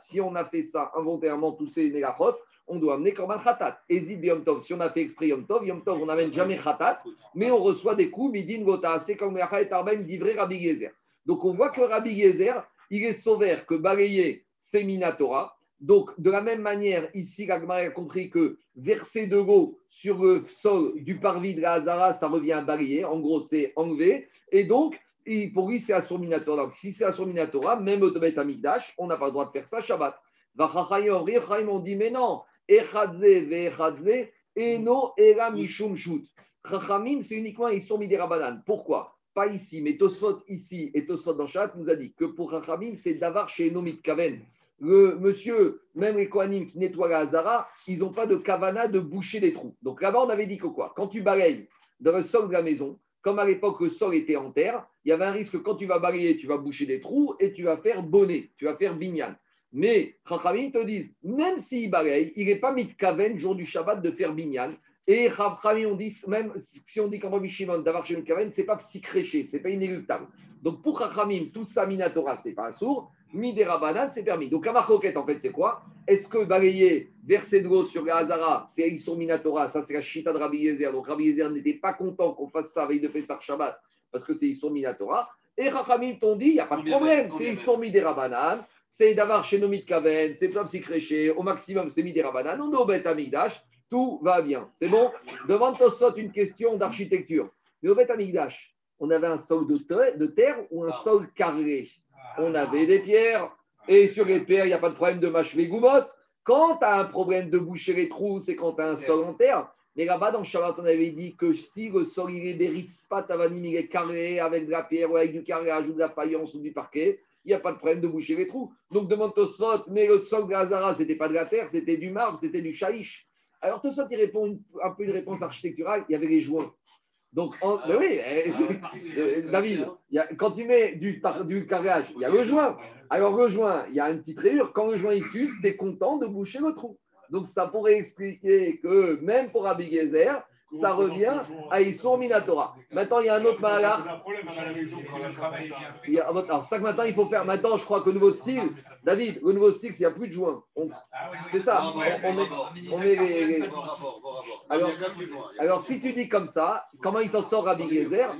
Si on a fait ça involontairement, tous ces mégachot, on doit amener Korban Khatat. Ezid Yom Tov, si on a fait exprès Yom Tov, Yom Tov, on n'amène jamais Khatat, mais on reçoit des coups, Midin Gota, c'est comme et Arbaim vrai Rabbi Yezer. Donc on voit que Rabbi Yezer, il est sauvé que balayer, c'est Minatora. Donc de la même manière, ici, l'Agmar a compris que verser de l'eau sur le sol du parvis de la Hazara, ça revient à balayer. En gros, c'est enlever. Et donc, pour lui, c'est Assur Minatora. Donc, si c'est Assur Minatora, même au Bet Amigdash, on n'a pas le droit de faire ça Shabbat. On dit, mais non, Echadze ve Eno Era Mishum Shut. Chachamim, c'est uniquement ils sont mis des rabanan. Pourquoi? Pas ici, mais Tosfot ici et Tosfot dans Chat nous a dit que pour Chachamim, c'est d'avoir chez Enomit Kaven. Le monsieur, même les Kohanim qui nettoient la Hazara, ils n'ont pas de kavana de boucher les trous. Donc là-bas, on avait dit que quoi? Quand tu balayes dans le sol de la maison, comme à l'époque le sol était en terre, il y avait un risque que quand tu vas balayer, tu vas boucher des trous et tu vas faire bonnet, tu vas faire binyan. Mais Chachamim te disent, même s'il balaye, il n'est pas mis de kaven jour du Shabbat de faire binyan. Et Chachamim, on dit, même si on dit qu'en Rabbi Shimon, d'avoir chez une kaven, ce n'est pas psychréché, ce n'est pas inéluctable. Donc pour Chachamim, tout ça, Minatora, ce n'est pas un sourd. Midera c'est permis. Donc, à en fait, c'est quoi? Est-ce que balayer, verser de l'eau sur la Hazara, c'est Issour Minatora Ça, c'est la Chita de Rabbi Yezer. Donc, Rabbi Yezer n'était pas content qu'on fasse ça avec de Pessar Shabbat parce que c'est Issour Minatora. Et Rachamim t'ont dit il n'y a pas de problème, c'est Issour Midera banane. C'est d'avoir chez Nomit Kaven, c'est pas psychréché. Au maximum, c'est Midera banane. On est au Bet Amigdash. Tout va bien. C'est bon? Devant saute une question d'architecture. Mais au Bet Amigdash, on avait un sol de terre ou un sol carré? On avait des pierres. Et sur les pierres, il n'y a pas de problème de mâcher goumotte. Quand tu as un problème de boucher les trous, c'est quand tu as un sol en terre. Mais là-bas, dans Shabbat, on avait dit que si le sol il est des tavanim, il est carré avec de la pierre ou avec du carrelage ou de la faïence ou du parquet, il n'y a pas de problème de boucher les trous. Donc demande Tosot, mais le sol de Gazara, ce n'était pas de la terre, c'était du marbre, c'était du chaïch. Alors Tosot, il répond un peu une réponse architecturale, il y avait les joints. Donc, ben oui, eh, euh, David, quand tu mets du, du carrelage, il y a le joint. Alors, le joint, il y a une petite rayure. Quand le joint il fuse, tu es content de boucher le trou. Donc, ça pourrait expliquer que même pour Abigézer, ça revient à Issour Minatora. Maintenant, il y a un autre malheur. Alors, ça que maintenant, il faut faire. Maintenant, je crois que le nouveau style, David, le nouveau style, il n'y a plus de joint. C'est ça. On, met, les. Alors, alors, si tu dis comme ça, comment il s'en sort Rabbi Gezer?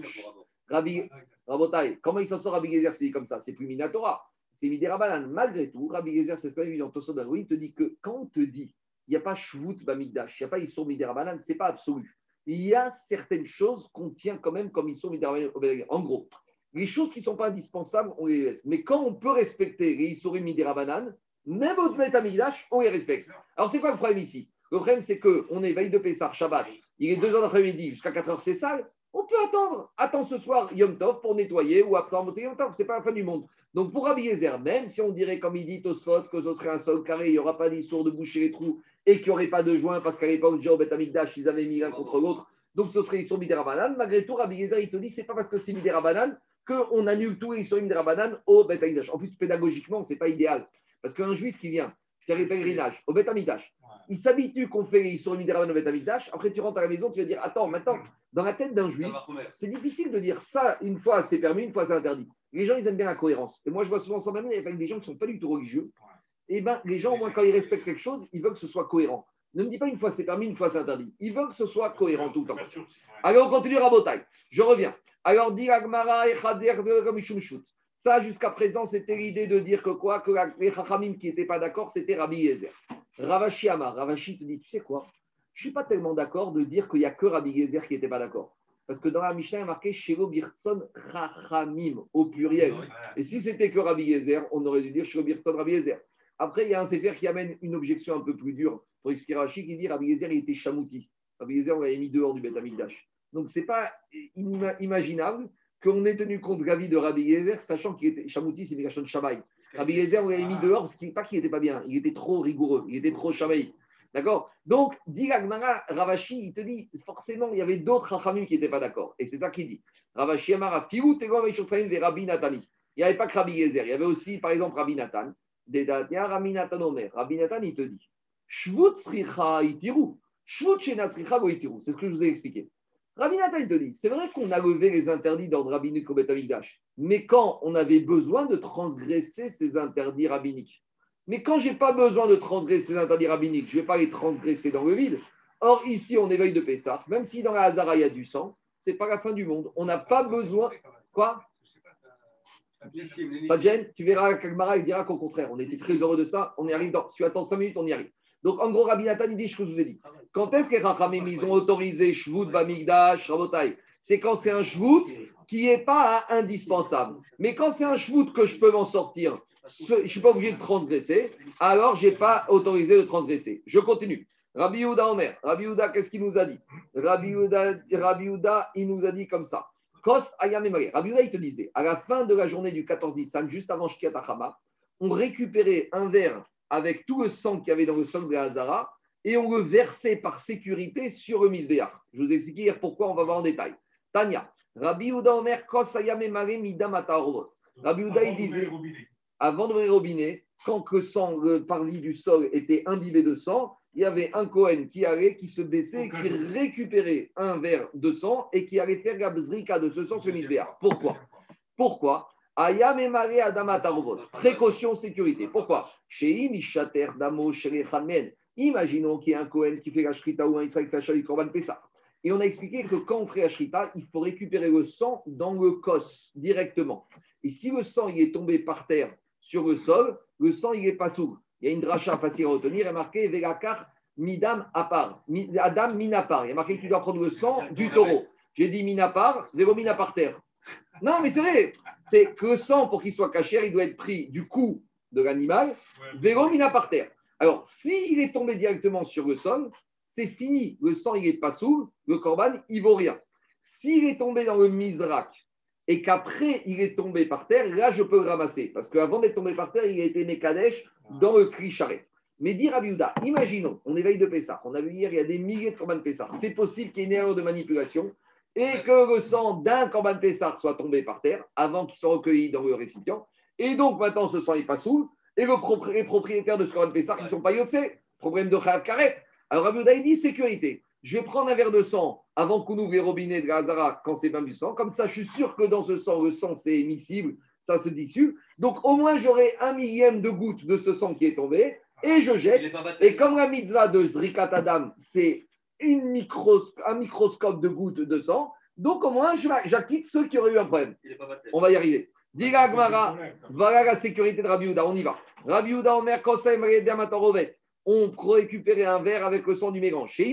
Rabbi Rabotai, comment il s'en sort Rabbi Gezer si comme ça? C'est plus Minatora. C'est Midirabanan. Malgré tout, Rabbi Gezer, c'est ce qu'on a vu dans il te dit que quand on te dit il n'y a pas Shvut Bamigdash, il n'y a pas Issour Midirabanan, ce n'est pas absolu il y a certaines choses qu'on tient quand même comme ils sont En gros, les choses qui ne sont pas indispensables, on les laisse. Mais quand on peut respecter les Issourim Midirabanan, même au Tmet on les respecte. Alors, c'est quoi le problème ici? Le problème, c'est qu'on est veille de Pessah, Shabbat, il est 2 h d'après-midi, jusqu'à 4 h c'est sale. On peut attendre. Attends ce soir Yom Tov pour nettoyer ou attendre Yom Tov. Ce n'est pas la fin du monde. Donc, pour Abiezer, même si on dirait, comme il dit Tosfot, que ce serait un sol carré, il n'y aura pas d'histoire de boucher les trous, et qu'il n'y aurait pas de joint parce qu'à l'époque, déjà au Betamikdash, ils avaient mis l'un contre l'autre. Donc ce serait Issour Midirabanan. Malgré tout, Rabbi il te dit c'est pas parce que c'est Midirabanan qu'on annule tout Issour Midirabanan au Betamikdash. En plus, pédagogiquement, ce n'est pas idéal. Parce qu'un juif qui vient, qui a les pèlerinages au Betamikdash, il s'habitue qu'on fait Issour Midirabanan au Betamikdash. Après, tu rentres à la maison, tu vas dire attends, maintenant, dans la tête d'un juif, c'est difficile de dire ça une fois c'est permis, une fois c'est interdit. Les gens, ils aiment bien la cohérence. Et moi, je vois souvent ça même avec des gens qui ne sont pas du tout religieux. Et eh ben, les gens, au moins, quand ils respectent quelque chose, ils veulent que ce soit cohérent. Ne me dis pas une fois c'est permis, une fois c'est interdit. Il veut que ce soit cohérent tout le temps. Alors on continue Rabotai. Je reviens. Alors dit Agmara et Ça, jusqu'à présent, c'était l'idée de dire que quoi Que les Chachamim qui n'étaient pas d'accord, c'était Rabbi Yezer. Ravashi Amar. Ravashi te dit Tu sais quoi? Je ne suis pas tellement d'accord de dire qu'il n'y a que Rabbi Yezer qui n'était pas d'accord. Parce que dans la Mishnah, il y a marqué Shelo Birtson Chachamim au pluriel. Et si c'était que Rabbi Yezer, on aurait dû dire Shelo Birtson Rabbi Yezer. Après, il y a un Sefer qui amène une objection un peu plus dure pour expliquer Rachid qui dit Rabbi Yezer, il était chamouti. Rabbi Yezer, on l'avait mis dehors du Beth Amikdash. Donc, ce n'est pas imaginable qu'on ait tenu compte de l'avis de Rabbi Yezer, sachant qu'il était chamouti, c'est Migashon Shabai. Rabbi Yezer, on l'avait mis dehors parce qu'il pas qu'il n'était pas bien, il était trop rigoureux, il était trop Shabai. D'accord? Donc, dit Ravashi, il te dit, forcément, il y avait d'autres Rachamim qui n'étaient pas d'accord. Et c'est ça qu'il dit. Ravashi Amara, Fiou, Rabbi Natani. Il n'y avait pas que Rabbi Yezer, il y avait aussi, par exemple, Rabbi Nathan. Rabbi Nathan. Rabbi Nathan, il te dit, Shvut itiru. Shvut C'est ce que je vous ai expliqué. Rabbi Nathan, il te dit, c'est vrai qu'on a levé les interdits d'ordre rabbinique au Betamikdash, mais quand on avait besoin de transgresser ces interdits rabbiniques. Mais quand je n'ai pas besoin de transgresser ces interdits rabbiniques, je ne vais pas les transgresser dans le vide. Or, ici, on éveille de Pessah, même si dans la Hazara, il y a du sang, ce n'est pas la fin du monde. On n'a pas besoin. Quoi? Ça gêne, tu verras qu'Agmara il dira qu'au contraire, on était très heureux de ça, on y arrive dans. Si tu attends 5 minutes, on y arrive. Donc en gros, Rabbi Nathan, il dit ce que je vous ai dit. Quand est-ce que les Rachamim, ils ont autorisé Shvut Bamigdash, Rabotai? C'est quand c'est un shvout qui n'est pas indispensable. Mais quand c'est un shvout que je peux m'en sortir, je ne suis pas obligé de transgresser, alors je n'ai pas autorisé de transgresser. Je continue. Rabbi Yehuda Omer, Rabbi Yehuda, qu'est-ce qu'il nous a dit? Rabbi Yehuda, il nous a dit comme ça. Kos Rabbi Yehuda, il te disait, à la fin de la journée du 14 Nissan, juste avant Shkiat on récupérait un verre avec tout le sang qu'il y avait dans le sol de Hazara et on le versait par sécurité sur le misbéach. Je vous explique hier pourquoi, on va voir en détail. Tania, Rabbi Uda Omer, Kos Ayamemare Midamata Rabbi Uda, il disait, avant d'ouvrir le robinet, quand le sang, le parvis du sol était imbibé de sang, il y avait un Cohen qui allait, qui se baissait, qui récupérait un verre de sang et qui allait faire la de ce sang sur le misbéach. Pourquoi? Pourquoi? Ayam et Précaution, sécurité. Pourquoi? Chez Damo, Imaginons qu'il y a un Kohen qui fait la Shrita ou un Israël qui fait Korban Pessah. Et on a expliqué que quand on fait la Shrita, il faut récupérer le sang dans le cos directement. Et si le sang il est tombé par terre sur le sol, le sang il n'est pas sourd. Il y a une dracha facile à retenir, il est marqué Vegakar Midam Apar. Adam Minapar. Il y a marqué que tu dois prendre le sang du taureau. J'ai dit Minapar, Véro Mina par terre. Non, mais c'est vrai. C'est que le sang, pour qu'il soit caché, il doit être pris du cou de l'animal, vélo mina par terre. Alors, s'il est tombé directement sur le sol, c'est fini. Le sang, il n'est pas sous, le corban, il vaut rien. S'il est tombé dans le misrak et qu'après, il est tombé par terre, là, je peux le ramasser. Parce qu'avant d'être tombé par terre, il a été mékadesh dans le cri charrette. Mais dire à Biouda, imaginons, on éveille de Pessah, on a vu hier, il y a des milliers de corban Pessah. C'est possible qu'il y ait une erreur de manipulation et que le sang d'un Corban Pessah soit tombé par terre avant qu'il soit recueilli dans le récipient. Et donc maintenant, ce sang n'est pas sous. Et le les propriétaires de ce Corban Pessah, qui ne sont pas yotsé, problème de Khav Karet. Alors Rabbi dit sécurité. Je vais prendre un verre de sang avant qu'on ouvre les robinets de Gazara quand c'est même du sang. Comme ça, je suis sûr que dans ce sang, le sang c'est émissible, ça se dissout. Donc au moins, j'aurai un millième de goutte de ce sang qui est tombé et je jette. Et comme la mitzvah de Zrikat Adam, c'est une un microscope de gouttes de sang. Donc, au moins, j'acquitte ceux qui auraient eu un problème. On va y arriver. Diga voilà la sécurité de Rabbi On y va. Rabbi Omer, on récupérer un verre avec le sang du mélange. Chez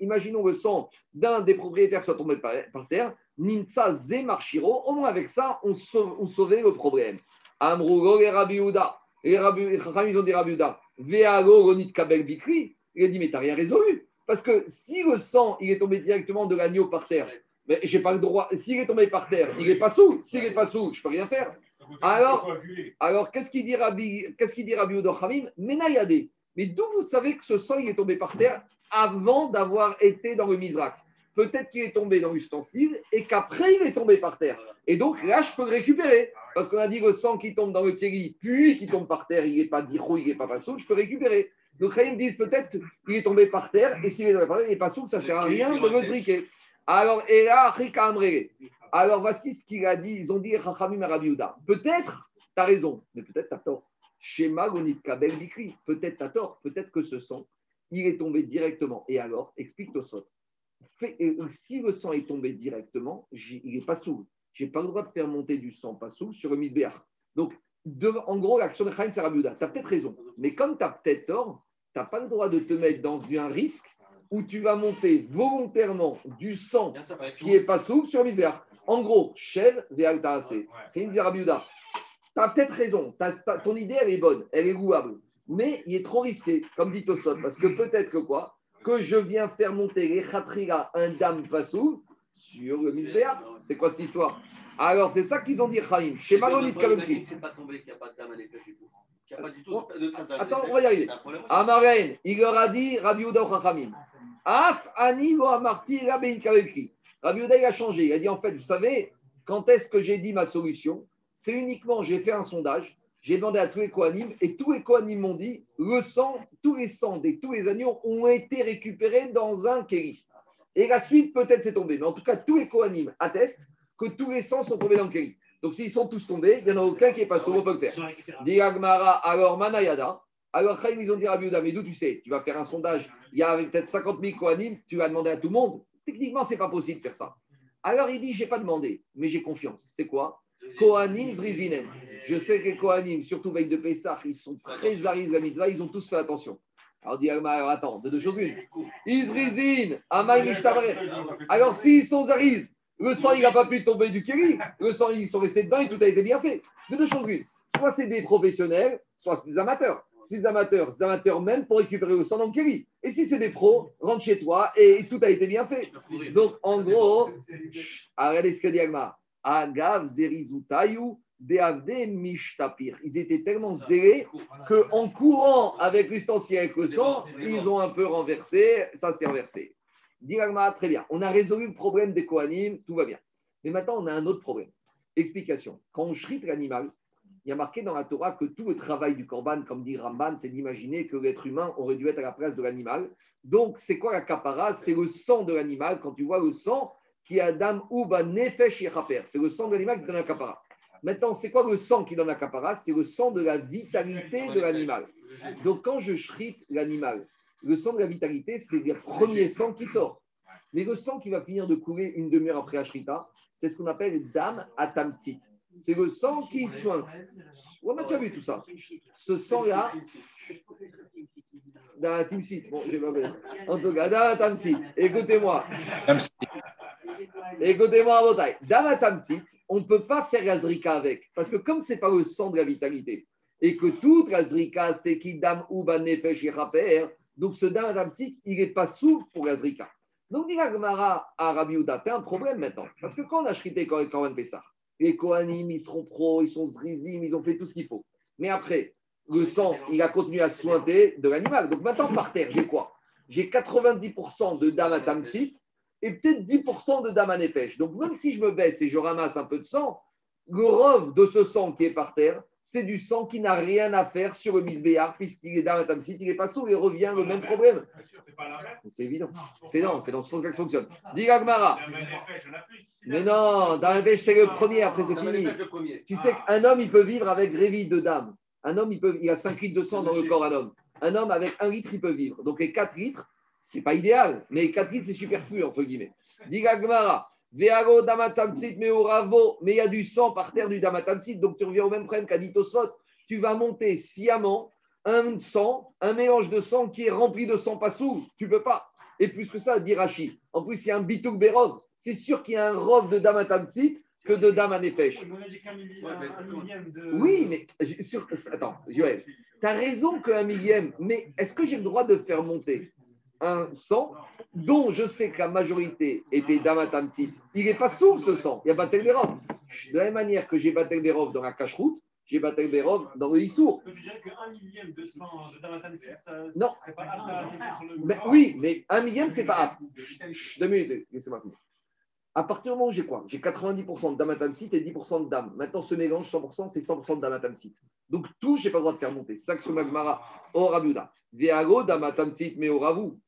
imaginons le sang d'un des propriétaires soit tombé par, terre. Ninsa Ze Marchiro. Au moins, avec ça, on, sauvait le problème. Amrugo et Rabbi, ils ont dit Rabbi Veago Ronit Kabel Bikri. Il a dit, mais t'as rien résolu. Parce que si le sang, il est tombé directement de l'agneau par terre, mais j'ai pas le droit. S'il est tombé par terre, il n'est pas sous. S'il n'est pas sous, je peux rien faire. Alors, alors qu'est-ce qu'il dit Rabbi, qu'est-ce qu'il dit Rabbi Mais d'où vous savez que ce sang il est tombé par terre avant d'avoir été dans le misrak Peut-être qu'il est tombé dans l'ustensile et qu'après il est tombé par terre. Et donc là, je peux le récupérer. Parce qu'on a dit que le sang qui tombe dans le kéli, puis qui tombe par terre, il n'est pas dirou, il n'est pas façon, je peux récupérer. Donc, ils disent peut-être qu'il est tombé par terre, et s'il est tombé par terre, il n'est pas sourd, ça ne sert à rien de le zriquer. Alors, et là, alors, voici ce qu'il a dit. Ils ont dit Rachamim Rabiouda. Peut-être, tu as raison, mais peut-être tu as tort. Schéma Kabel Bikri. Peut-être tu as tort. Peut-être que ce sang, il est tombé directement. Et alors, explique toi ça. Si le sang est tombé directement, il n'est pas sourd. Je n'ai pas le droit de faire monter du sang pas sourd sur le misbéach. Donc, en gros, l'action de Chaim Sarabiouda, tu as peut-être raison. Mais comme tu as peut-être tort, tu n'as pas le droit de te mettre dans un risque où tu vas monter volontairement du sang qui n'est pas souple sur le En gros, Chev Vealtaase. Tu as peut-être raison. ton idée, elle est bonne, elle est louable. Mais il est trop risqué, comme dit Tosot, parce que peut-être que quoi? Que je viens faire monter les khatriga, un dame pas sur le misbéach. C'est quoi cette histoire? Alors, c'est ça qu'ils ont dit, Chaim. Chez Malonit Kalomki. C'est pas tombé qu'il n'y a pas de dame à l'effet Attends, on va y arriver. Amaren, il leur a dit Rabbi Uda Chachamim. Af ani lo amarti Rabbi Rabbi il a changé. Il a dit en fait, vous savez, quand est-ce que j'ai dit ma solution? C'est uniquement, j'ai fait un sondage, j'ai demandé à tous les Kohanim, et tous les Kohanim m'ont dit le sang, tous les sangs des tous les agneaux ont été récupérés dans un kéri. Et la suite, peut-être, c'est tombé. Mais en tout cas, tous les Kohanim attestent que tous les sangs sont tombés dans le kéri. Donc s'ils sont tous tombés, il n'y en a aucun qui est passé, au peut Dit alors Manayada. Alors Chaim, ils ont dit à Biouda, mais d'où tu sais? Tu vas faire un sondage, il y a peut-être 50 000 Kohanim, tu vas demander à tout le monde. Techniquement, ce n'est pas possible de faire ça. Alors il dit, je n'ai pas demandé, mais j'ai confiance. C'est quoi? Kohanim Zrizinen. Je sais que les Kohanim, surtout veille de Pessah, ils sont très arises la mitzvah, ils ont tous fait attention. Alors, dit alors attends, de deux choses une. Isrizin, Amay Alors, s'ils sont Zariz, le sang, il n'a pas pu tomber du Kéli. Le sang, ils sont restés dedans et tout a été bien fait. De deux choses une. Soit c'est des professionnels, soit c'est des amateurs. Des amateurs, des amateurs même pour récupérer le sang dans Kéli. Et si c'est des pros, rentre chez toi et tout a été bien fait. Donc, en gros, regardez ce que dit Agma. Agav zerizutayu mishtapir. Ils étaient tellement zélés qu'en courant avec l'ustensile avec le sang, ils ont un peu renversé, ça s'est renversé. Diragma, très bien. On a résolu le problème des Kohanim, tout va bien. Mais maintenant, on a un autre problème. Explication. Quand on shrite l'animal, il y a marqué dans la Torah que tout le travail du korban, comme dit Ramban, c'est d'imaginer que l'être humain aurait dû être à la place de l'animal. Donc, c'est quoi la kapara? C'est le sang de l'animal. Quand tu vois le sang qui a dam uba nefesh C'est le sang de l'animal qui donne la kapara. Maintenant, c'est quoi le sang qui donne la capara C'est le sang de la vitalité de l'animal. Donc, quand je shrite l'animal, le sang de la vitalité, c'est le premier sang qui sort. Mais le sang qui va finir de couler une demi-heure après Ashrita, c'est ce qu'on appelle dam atamtit. C'est le sang qui soigne. On a déjà vu tout ça. Ce sang-là, dans la bon, je vais En tout cas, dans la écoutez-moi. Écoutez-moi, Dans on ne peut pas faire la zrika avec. Parce que comme ce n'est pas le sang de la vitalité, et que toute la zrika, c'est qui dam ou nefesh donc ce damatamsit, il n'est pas souple pour la zrika. Donc, dit Gemara à Rabbi Uda, tu as un problème maintenant. Parce que quand on a shrité Kohen Pessah, les Kohanim, ils seront pros, ils sont zrizim, ils ont fait tout ce qu'il faut. Mais après, le sang, il a continué à sointer de l'animal. Donc maintenant, par terre, j'ai quoi? J'ai 90% de damatamsit et peut-être 10% de dame Donc, même si je me baisse et je ramasse un peu de sang, le rove de ce sang qui est par terre, c'est du sang qui n'a rien à faire sur le misbéar, puisqu'il est dans la il n'est pas sourd, il revient le même problème. C'est évident. C'est non, c'est dans ce sens que ça fonctionne. Dis Mais non, dans pêche, c'est le premier, après c'est fini. Tu sais qu'un homme, il peut vivre avec révis de dame. Un homme, il, peut, il a 5 litres de sang dans le corps, un homme. Un homme, avec 1 litre, il peut vivre. Donc les 4 litres, c'est pas idéal, mais 4 litres, c'est superflu, entre guillemets. Diga Gmara, Veago damatamsit meoravo, mais il y a du sang par terre du damatamsit, donc tu reviens au même problème qu'a dit Tosfot. Tu vas monter sciemment un sang, un mélange de sang qui est rempli de sang pas sous, tu peux pas. Et plus que ça, dit Rashi. En plus, il y a un bitouk berov. C'est sûr qu'il y a un rov de damatamsit que de damanefesh. Oui, mais sur, attends, Joël, tu as raison qu'un millième, mais est-ce que j'ai le droit de faire monter? Un sang dont je sais que la majorité était d'amatamsit, il n'est pas sourd ce sang, il y a Batel Berov. De la même manière que j'ai Batel Berov dans la cache-route, j'ai Batel Berov dans le Issour. Je dirais qu'un millième de sang de damatamsit, ça ne serait pas apte sur le. Mais, oui, mais un millième, c'est pas apte. Deux minutes, laissez-moi finir. À partir du moment où j'ai quoi? J'ai 90% de damatamsit et 10% de dame. Maintenant, ce mélange 100%, c'est 100% de damatamsit. Donc tout, je n'ai pas le droit de faire monter. C'est ça que ce magmara, au rabiuda. Veago damatamsit, mais au ravou.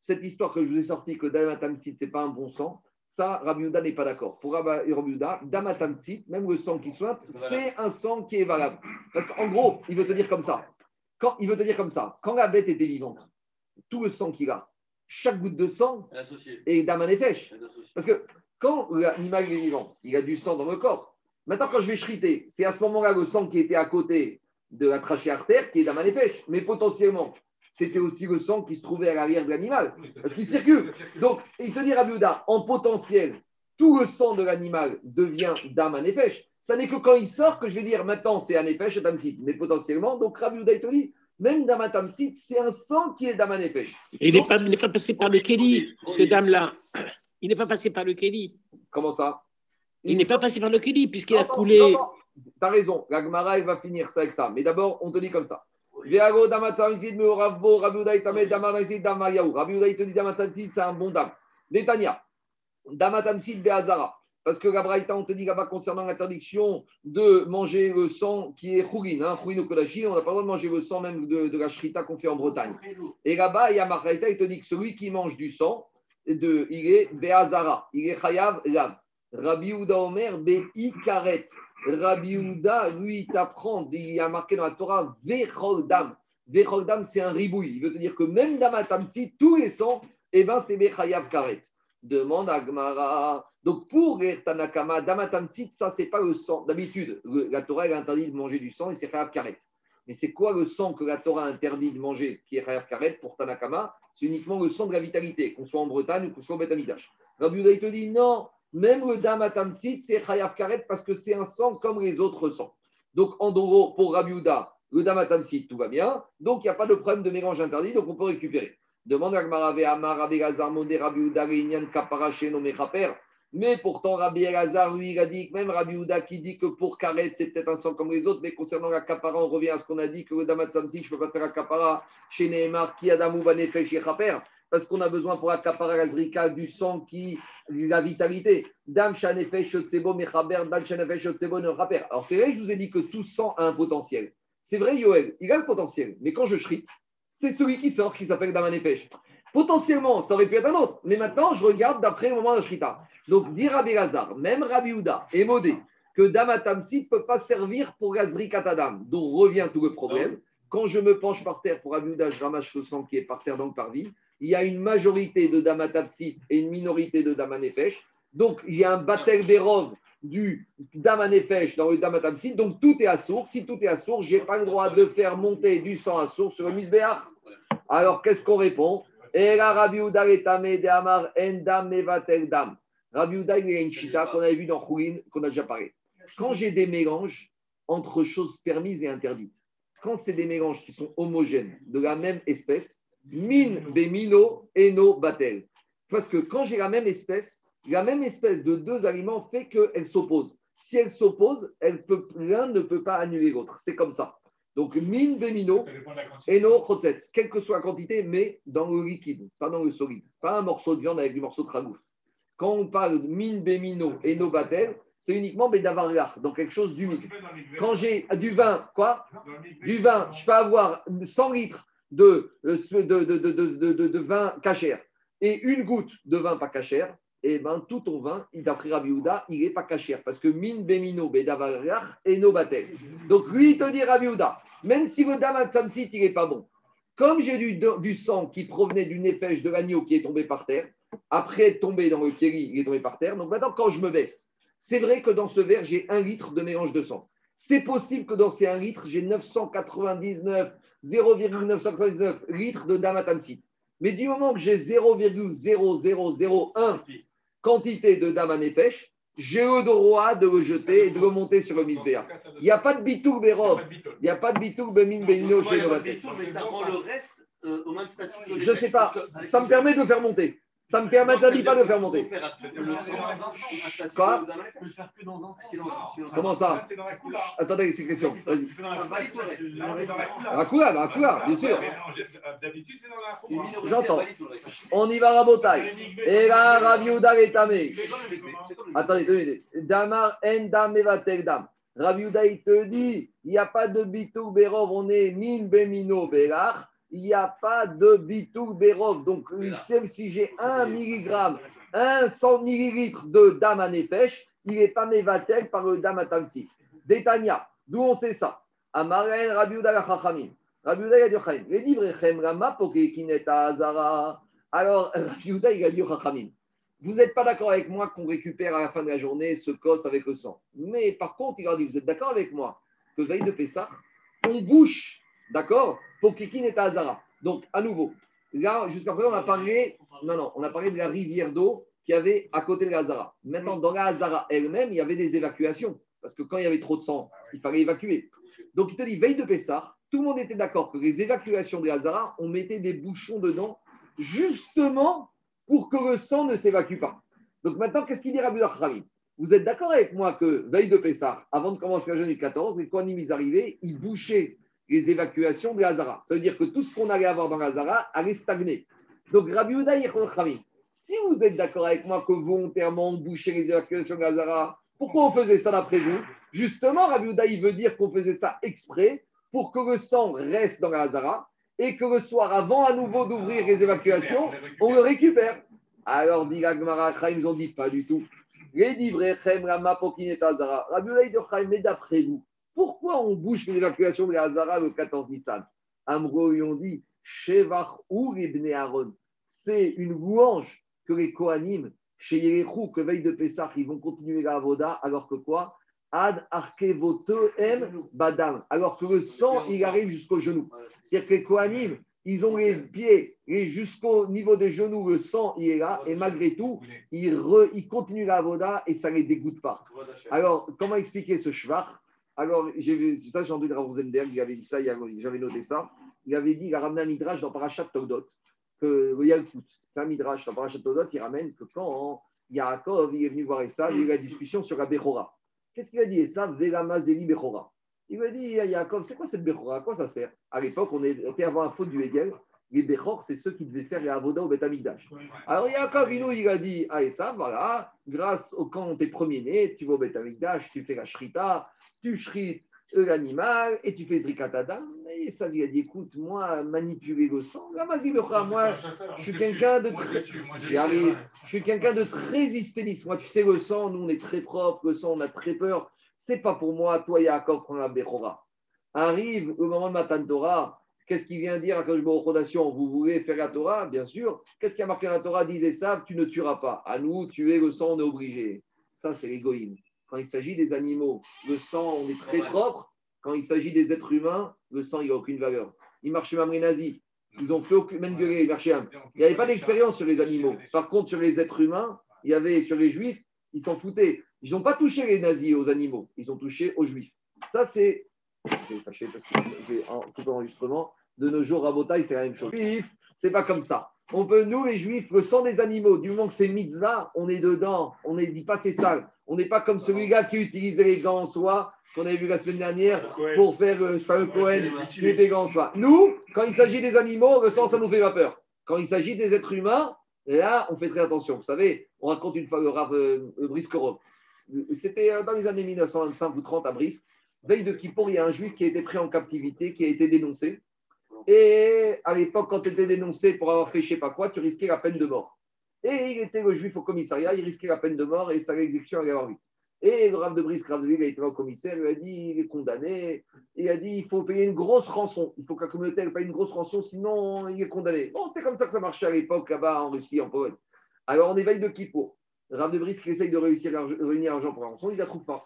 Cette histoire que je vous ai sortie que Damatamsit, ce n'est pas un bon sang, ça, Rabbi n'est pas d'accord. Pour Rabbi Uda, Damatamsit, même le sang qui soit, c'est un sang qui est valable. Parce qu'en gros, il veut te dire comme ça. Quand, il veut te dire comme ça. Quand la bête était vivante, tout le sang qu'il a, chaque goutte de sang est Damanefesh. Parce que quand l'animal est vivant, il a du sang dans le corps. Maintenant, quand je vais chriter, c'est à ce moment-là le sang qui était à côté de la trachée artère qui est d'un pêche. Mais potentiellement, c'était aussi le sang qui se trouvait à l'arrière de l'animal. parce qu'il circule. Donc, il te dit Rabiuda, en potentiel, tout le sang de l'animal devient d'un pêche. Ça n'est que quand il sort que je vais dire maintenant c'est un épêche et Mais potentiellement, donc Rabiuda, il te dit, même damatamsit, c'est un sang qui est damanépèche. Et il n'est pas, pas, passé par le Kéli, ce dame-là. Il n'est pas passé par le Kéli. Comment ça? Il n'est pas passé par le Kéli, puisqu'il a coulé. Raison, la Gemara, va finir ça avec ça. Mais d'abord, on te dit comme ça. Il te dit c'est un bon dame. Netanya, Damatamsid Beazara. Parce que la Braïta, on te dit là-bas concernant l'interdiction de manger le sang qui est chourine, hein, au Kodashi, on n'a pas le droit de manger le sang même de, de la shrita qu'on fait en Bretagne. Et là-bas, il y a Braïta, il te dit que celui qui mange du sang, de, il est Beazara, il est Chayav Lav. Rabbi Omer. Rabbi Houda, lui, t'apprend, il a marqué dans la Torah, Vecholdam. Vecholdam, c'est un ribouille. Il veut te dire que même Damatamsi, tous les sangs, eh ben, c'est Bechayav Karet. Demande à Gmara. Donc, pour Tanakama, Damatamsit, ça, c'est pas le sang. D'habitude, la Torah, interdit de manger du sang et c'est Chayav Karet. Mais c'est quoi le sang que la Torah interdit de manger, qui est Khayaf Karet pour Tanakama? C'est uniquement le sang de la vitalité, qu'on soit en Bretagne ou qu'on soit en Betamidash. Rabbi Uda, il te dit non, même le Damatamtit, c'est Khayaf Karet parce que c'est un sang comme les autres sangs. Donc, en gros, pour Rabbi Uda, le Damatamtit, tout va bien. Donc, il n'y a pas de problème de mélange interdit, donc on peut récupérer. Demande à Gmarave Amar, Rabbi Gazar, Mondé, Rabbi Uda, Reinian, Kaparaché, nommé Khaper. Mais pourtant, Rabbi Elazar, lui, il a dit même Rabbi Uda qui dit que pour Karet, c'est peut-être un sang comme les autres, mais concernant la capara, on revient à ce qu'on a dit que le Damatsamti, je ne peux pas faire la capara chez Nehemar, qui Adamou Banefesh chez Khaper, parce qu'on a besoin pour la capara Azrika du sang qui, la vitalité. Dam Shanefesh Shotsebo Mechaber, Dam Shanefesh Shotsebo Khaper. Alors c'est vrai que je vous ai dit que tout sang a un potentiel. C'est vrai, Yoel, il a le potentiel, mais quand je shrite, c'est celui qui sort qui s'appelle Damanefesh. Potentiellement, ça aurait pu être un autre, mais maintenant, je regarde d'après le moment de Shrita. Donc, dit Rabbi Lazar, même Rabbi Houda est modé que Damatamsi ne peut pas servir pour Gazri Katadam, dont revient tout le problème. Quand je me penche par terre pour Rabbi Houda, je ramasse le sang qui est par terre dans le parvis. Il y a une majorité de Damatamsi et une minorité de Damanefesh. Donc, il y a un Batel Berov du Damanefesh dans le Damatamsi. Donc, tout est à source. Si tout est à source, je n'ai pas le droit de faire monter du sang à source sur le Misbéach. Alors, qu'est-ce qu'on répond? Rabbi Houda, il y a une chita qu'on avait vu dans Khourin, qu'on a déjà parlé. Quand j'ai des mélanges entre choses permises et interdites, quand c'est des mélanges qui sont homogènes de la même espèce, min, bemino, eno, batel. Parce que quand j'ai la même espèce, la même espèce de deux aliments fait qu'elles s'opposent. Si elles s'opposent, l'un ne peut pas annuler l'autre. C'est comme ça. Donc, min, bemino, eno, chotzetz. Quelle que soit la quantité, mais dans le liquide, pas dans le solide. Pas un morceau de viande avec du morceau de ragout. Quand on parle de min, bemino et no batel, c'est uniquement bédavariach, donc quelque chose d'humide. Quand j'ai du vin, quoi? Du vin, je peux avoir 100 litres de, de, de, de, vin cachère et une goutte de vin pas cachère, et ben tout ton vin, d'après Rabbi Houda, il n'est pas cachère parce que min, bemino, bédavariach et no batel. Donc lui, il te dit Rabbi même si le damatsamsit, il n'est pas bon, comme j'ai du, du sang qui provenait d'une nefesh de l'agneau qui est tombé par terre, après tomber dans le kéri, il est tombé par terre. Donc maintenant, quand je me baisse, c'est vrai que dans ce verre, j'ai un litre de mélange de sang. C'est possible que dans ces un litre, j'ai 999, 0,999 litres de damatamsite. Mais du moment que j'ai 0,0001 quantité de damanépêche, j'ai le droit de le jeter et de le monter sur le misbéa. Il n'y a pas de bitouk bérov. Il n'y a pas de bitouk bemin chez Mais ça rend le reste euh, au même statut que Je ne sais pas. Ça me permet de faire monter. Ça ne me permet pas de faire monter. Quoi Comment ça Attendez, c'est une question. Vas-y. La couleur, la couleur, bien sûr. La J'entends. On y va, Rabotai. Et là, Raviouda est tamé. Attendez, attendez. Damar en dam dam. Raviouda, il te dit, il n'y a pas de bitou berov, on est min bemino berach il n'y a pas de bitou bérov. Donc, même si j'ai 1 mg, 1 100 ml de dame à nefesh, il n'est pas mévatel par le dame à tansi. Détania, d'où on sait ça? Amaren Rabiuda la Chachamim. Rabiuda il a dit Chachamim. Les livres Rama Pokekineta Azara. Alors, Rabiuda il a dit Chachamim. Vous n'êtes pas d'accord avec moi qu'on récupère à la fin de la journée ce cos avec le sang. Mais par contre, il a dit Vous êtes d'accord avec moi que veille de Pessah, on bouche, d'accord Pokikin et Azara. Donc, à nouveau, là, jusqu'à présent, on a parlé, non, non, on a parlé de la rivière d'eau qui avait à côté de la Hazara. Maintenant, dans la Hazara elle-même, il y avait des évacuations. Parce que quand il y avait trop de sang, il fallait évacuer. Donc, il te dit, veille de Pessah, tout le monde était d'accord que les évacuations de la Hazara, on mettait des bouchons dedans, justement pour que le sang ne s'évacue pas. Donc, maintenant, qu'est-ce qu'il dit Rabbi Khamim Vous êtes d'accord avec moi que veille de Pessah, avant de commencer la journée du 14, les quand ils arrivaient, ils bouchaient les évacuations de Hazara. Ça veut dire que tout ce qu'on allait avoir dans Hazara allait stagner. Donc, Rabbi Uda si vous êtes d'accord avec moi que volontairement on bouchait les évacuations de Hazara, pourquoi on faisait ça d'après vous? Justement, Rabbi Uda, il veut dire qu'on faisait ça exprès pour que le sang reste dans la Hazara et que le soir, avant à nouveau d'ouvrir les évacuations, on le récupère. Alors, dit Gmara, ils ont dit pas du tout. Les Hazara? Rabbi Uda, mais d'après vous, pourquoi on bouge l'évacuation de Hazara le 14 Nissan? Amro, ils ont dit Shevach ou ibn Aaron. C'est une louange que les Kohanim, chez Yerechou, que veille de Pessah, ils vont continuer la Avoda, alors que quoi? Ad arkevotoem badam. Alors que le sang, il arrive jusqu'au genou. C'est-à-dire que les Kohanim, ils ont les pieds et jusqu'au niveau des genoux, le sang, il est là. Et malgré tout, ils, re- ils continuent la voda et ça ne les dégoûte pas. Alors, comment expliquer ce shvar Alors, j'ai ça, j'ai entendu Rav Rosenberg, il avait dit ça, j'avais noté ça. Il avait dit, il a ramené un midrash dans Parashat Todot, que le Yalkut, c'est un midrash dans Parashat Todot, il ramène que quand Yaakov il est venu voir Essa, il y a eu la discussion sur la Bechora. Qu'est-ce qu'il a dit Essa Velamazeli Bechora? Il lui a dit Yaakov, c'est quoi cette Bechora? À quoi ça sert? À l'époque, on était avant la faute du Hegel. Les Bechor, c'est ceux qui devaient faire les Avoda au Beth Amikdash. Alors Yaakov, il, a dit à Essa, voilà, grâce au quand t'es premier-né, tu vas au Beth Amikdash, tu fais la shrita, tu shrites l'animal et tu fais zrikatadam. Et ça lui a dit, écoute, moi, manipuler le sang, là, vas-y, moi, je suis quelqu'un de. Je suis quelqu'un de très hystériste. Moi, tu sais, le sang, nous, on est très propre, le sang, on a très peur. C'est pas pour moi, toi, Yaakov, prends la Bechora. Arrive le moment de Matan Torah. Qu'est-ce qu'il vient dire à Hu Nation Vous voulez faire la Torah Bien sûr. Qu'est-ce qui a marqué la Torah Disait ça, tu ne tueras pas. À nous, tuer le sang, on est obligé. Ça, c'est l'égoïme. Quand il s'agit des animaux, le sang, on est très propre. Quand il s'agit des êtres humains, le sang, il n'a aucune valeur. Ils marchaient même les nazis. Ils ont fait aucune un. Il n'y avait pas d'expérience sur les animaux. Par contre, sur les êtres humains, il y avait sur les juifs, ils s'en foutaient. Ils n'ont pas touché les nazis aux animaux, ils ont touché aux juifs. Ça, c'est. Je vais parce que j'ai un tout enregistrement. De nos jours, à Botaï, c'est la même chose. C'est pas comme ça. On peut, nous, les juifs, le sang des animaux, du moment que c'est mitzvah, on est dedans. On ne dit pas c'est sale. On n'est pas comme celui-là qui utilisait les gants en soie, qu'on avait vu la semaine dernière, pour faire, euh, le Cohen, tuer des gants en soie. Nous, quand il s'agit des animaux, le sang, ça nous fait pas peur. Quand il s'agit des êtres humains, là, on fait très attention. Vous savez, on raconte une fois le rave euh. C'était euh, dans les années 1925 ou 30 à Brisk. Veille de Kippour, il y a un juif qui a été pris en captivité, qui a été dénoncé. Et à l'époque, quand tu étais dénoncé pour avoir fait je sais pas quoi, tu risquais la peine de mort. Et il était le juif au commissariat, il risquait la peine de mort et sa l'exécution allait avoir vite. Et le rave de Brisk, rave de Ville, a été au commissaire, il lui a dit il est condamné. Il a dit il faut payer une grosse rançon. Il faut que la communauté paye une grosse rançon, sinon il est condamné. Bon, c'était comme ça que ça marchait à l'époque là-bas en Russie, en Pologne. Alors on est veille de Kippour. Rav de Brisk essaye de réussir à réunir l'argent pour la rançon, il ne la trouve pas.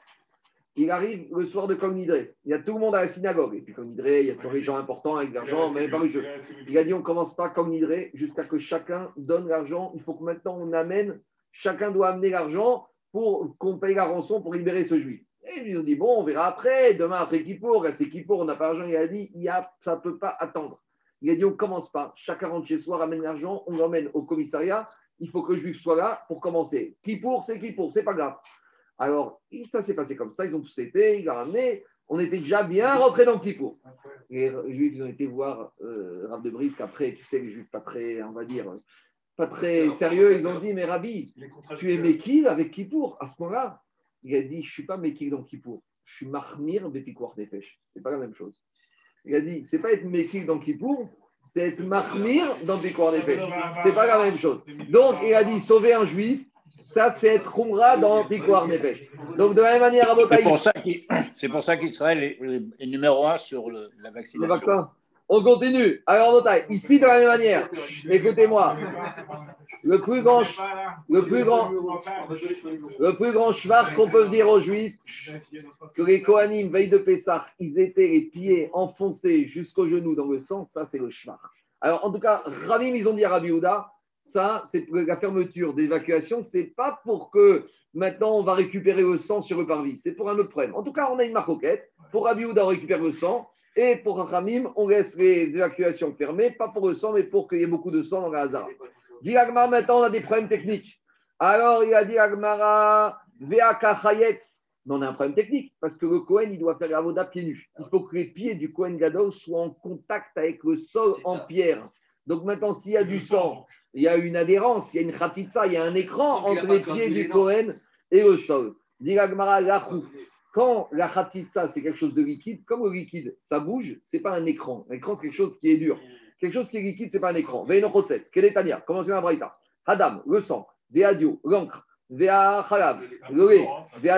Il arrive le soir de Cognidré. Il y a tout le monde à la synagogue. Et puis Cognidré, il y a toujours les gens importants avec de l'argent, mais pas le jeu. Il a dit on commence pas Cognidré jusqu'à que chacun donne l'argent. Il faut que maintenant on amène, chacun doit amener l'argent pour qu'on paye la rançon pour libérer ce juif. Et ils ont dit bon, on verra après, demain après Kippour, c'est Kippour, on n'a pas d'argent. Il a dit il y a, ça ne peut pas attendre. Il a dit on commence pas. Chacun rentre chez soi, ramène l'argent, on l'emmène au commissariat. Il faut que le juif soit là pour commencer. Kippour, c'est Kippour, c'est pas grave. Alors, ça s'est passé comme ça, ils ont tous été, il l'a ramené, on était déjà bien rentrés dans Kippour. Les Juifs, ils ont été voir euh, Rav de Brisk, après, tu sais, les Juifs pas très, on va dire, pas très sérieux, ils ont dit, mais Rabbi, tu es Mekil avec Kippour à ce moment-là Il a dit, je ne suis pas Mekil dans Kippour, je suis Mahmir Bepikour Nefesh. Ce n'est pas la même chose. Il a dit, c'est pas être Mekil dans Kippour, c'est être Mahmir dans Bepikour Nefesh. Ce n'est pas la même chose. Donc, il a dit, sauver un Juif, ça, c'est être Khumra dans Pikoar Nefesh. Donc, de la même manière, à C'est pour ça qu'Israël est, est numéro un sur le- la le vaccination. vaccin. On continue. Alors, Botaï, ici, de la même manière, écoutez-moi, le plus grand, le plus grand, le plus grand cheval qu'on peut dire aux Juifs, que les Kohanim, veille de Pessah, ils étaient les pieds enfoncés jusqu'au genou dans le sang, ça, c'est le cheval. Alors, en tout cas, Ravim, ils ont dit à Rabbi Houda, ça, c'est la fermeture d'évacuation, c'est pas pour que maintenant on va récupérer le sang sur le parvis, c'est pour un autre problème. En tout cas, on a une maroquette. Pour Houda, on récupère le sang. Et pour Ramim, on laisse les évacuations fermées, pas pour le sang, mais pour qu'il y ait beaucoup de sang dans la Hazara. Dit Agmar, maintenant, on a des problèmes techniques. Alors, il a dit Agmara, Veaka Chayetz. Mais on a un problème technique, parce que le Kohen, il doit faire la voda pieds nus. Il faut que les pieds du Kohen Gadol soient en contact avec le sol en pierre. Donc maintenant, s'il y a du sang, il y a une adhérence, il y a une khatitsa, il y a un écran entre les pieds du. Kohen et le sol. Quand la khatitsa, c'est quelque chose de liquide, comme le liquide, ça bouge, c'est pas un écran. L'écran, c'est quelque chose qui est dur. Quelque chose qui est liquide, c'est pas un écran. Veino chotzetz, quel est Tania Comment c'est la braïta? Hadam, le sang, Veadio, l'encre, le lait,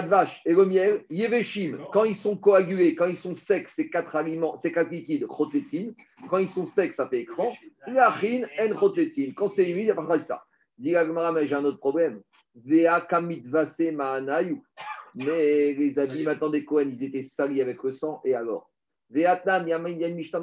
vache et le miel, Yeveshim, quand ils sont coagulés, quand ils sont secs, ces quatre aliments, ces quatre liquides, chotzetzin, quand ils sont secs, ça fait écran. Yachin, en chotzetzin, quand c'est humide, il n'y a pas de ça. Dit mais j'ai un autre problème. Vea kamit vase maanayu. Mais les habits maintenant des Cohen, ils étaient salis avec le sang, et alors? Veatan, Yamin, Yan Mishtan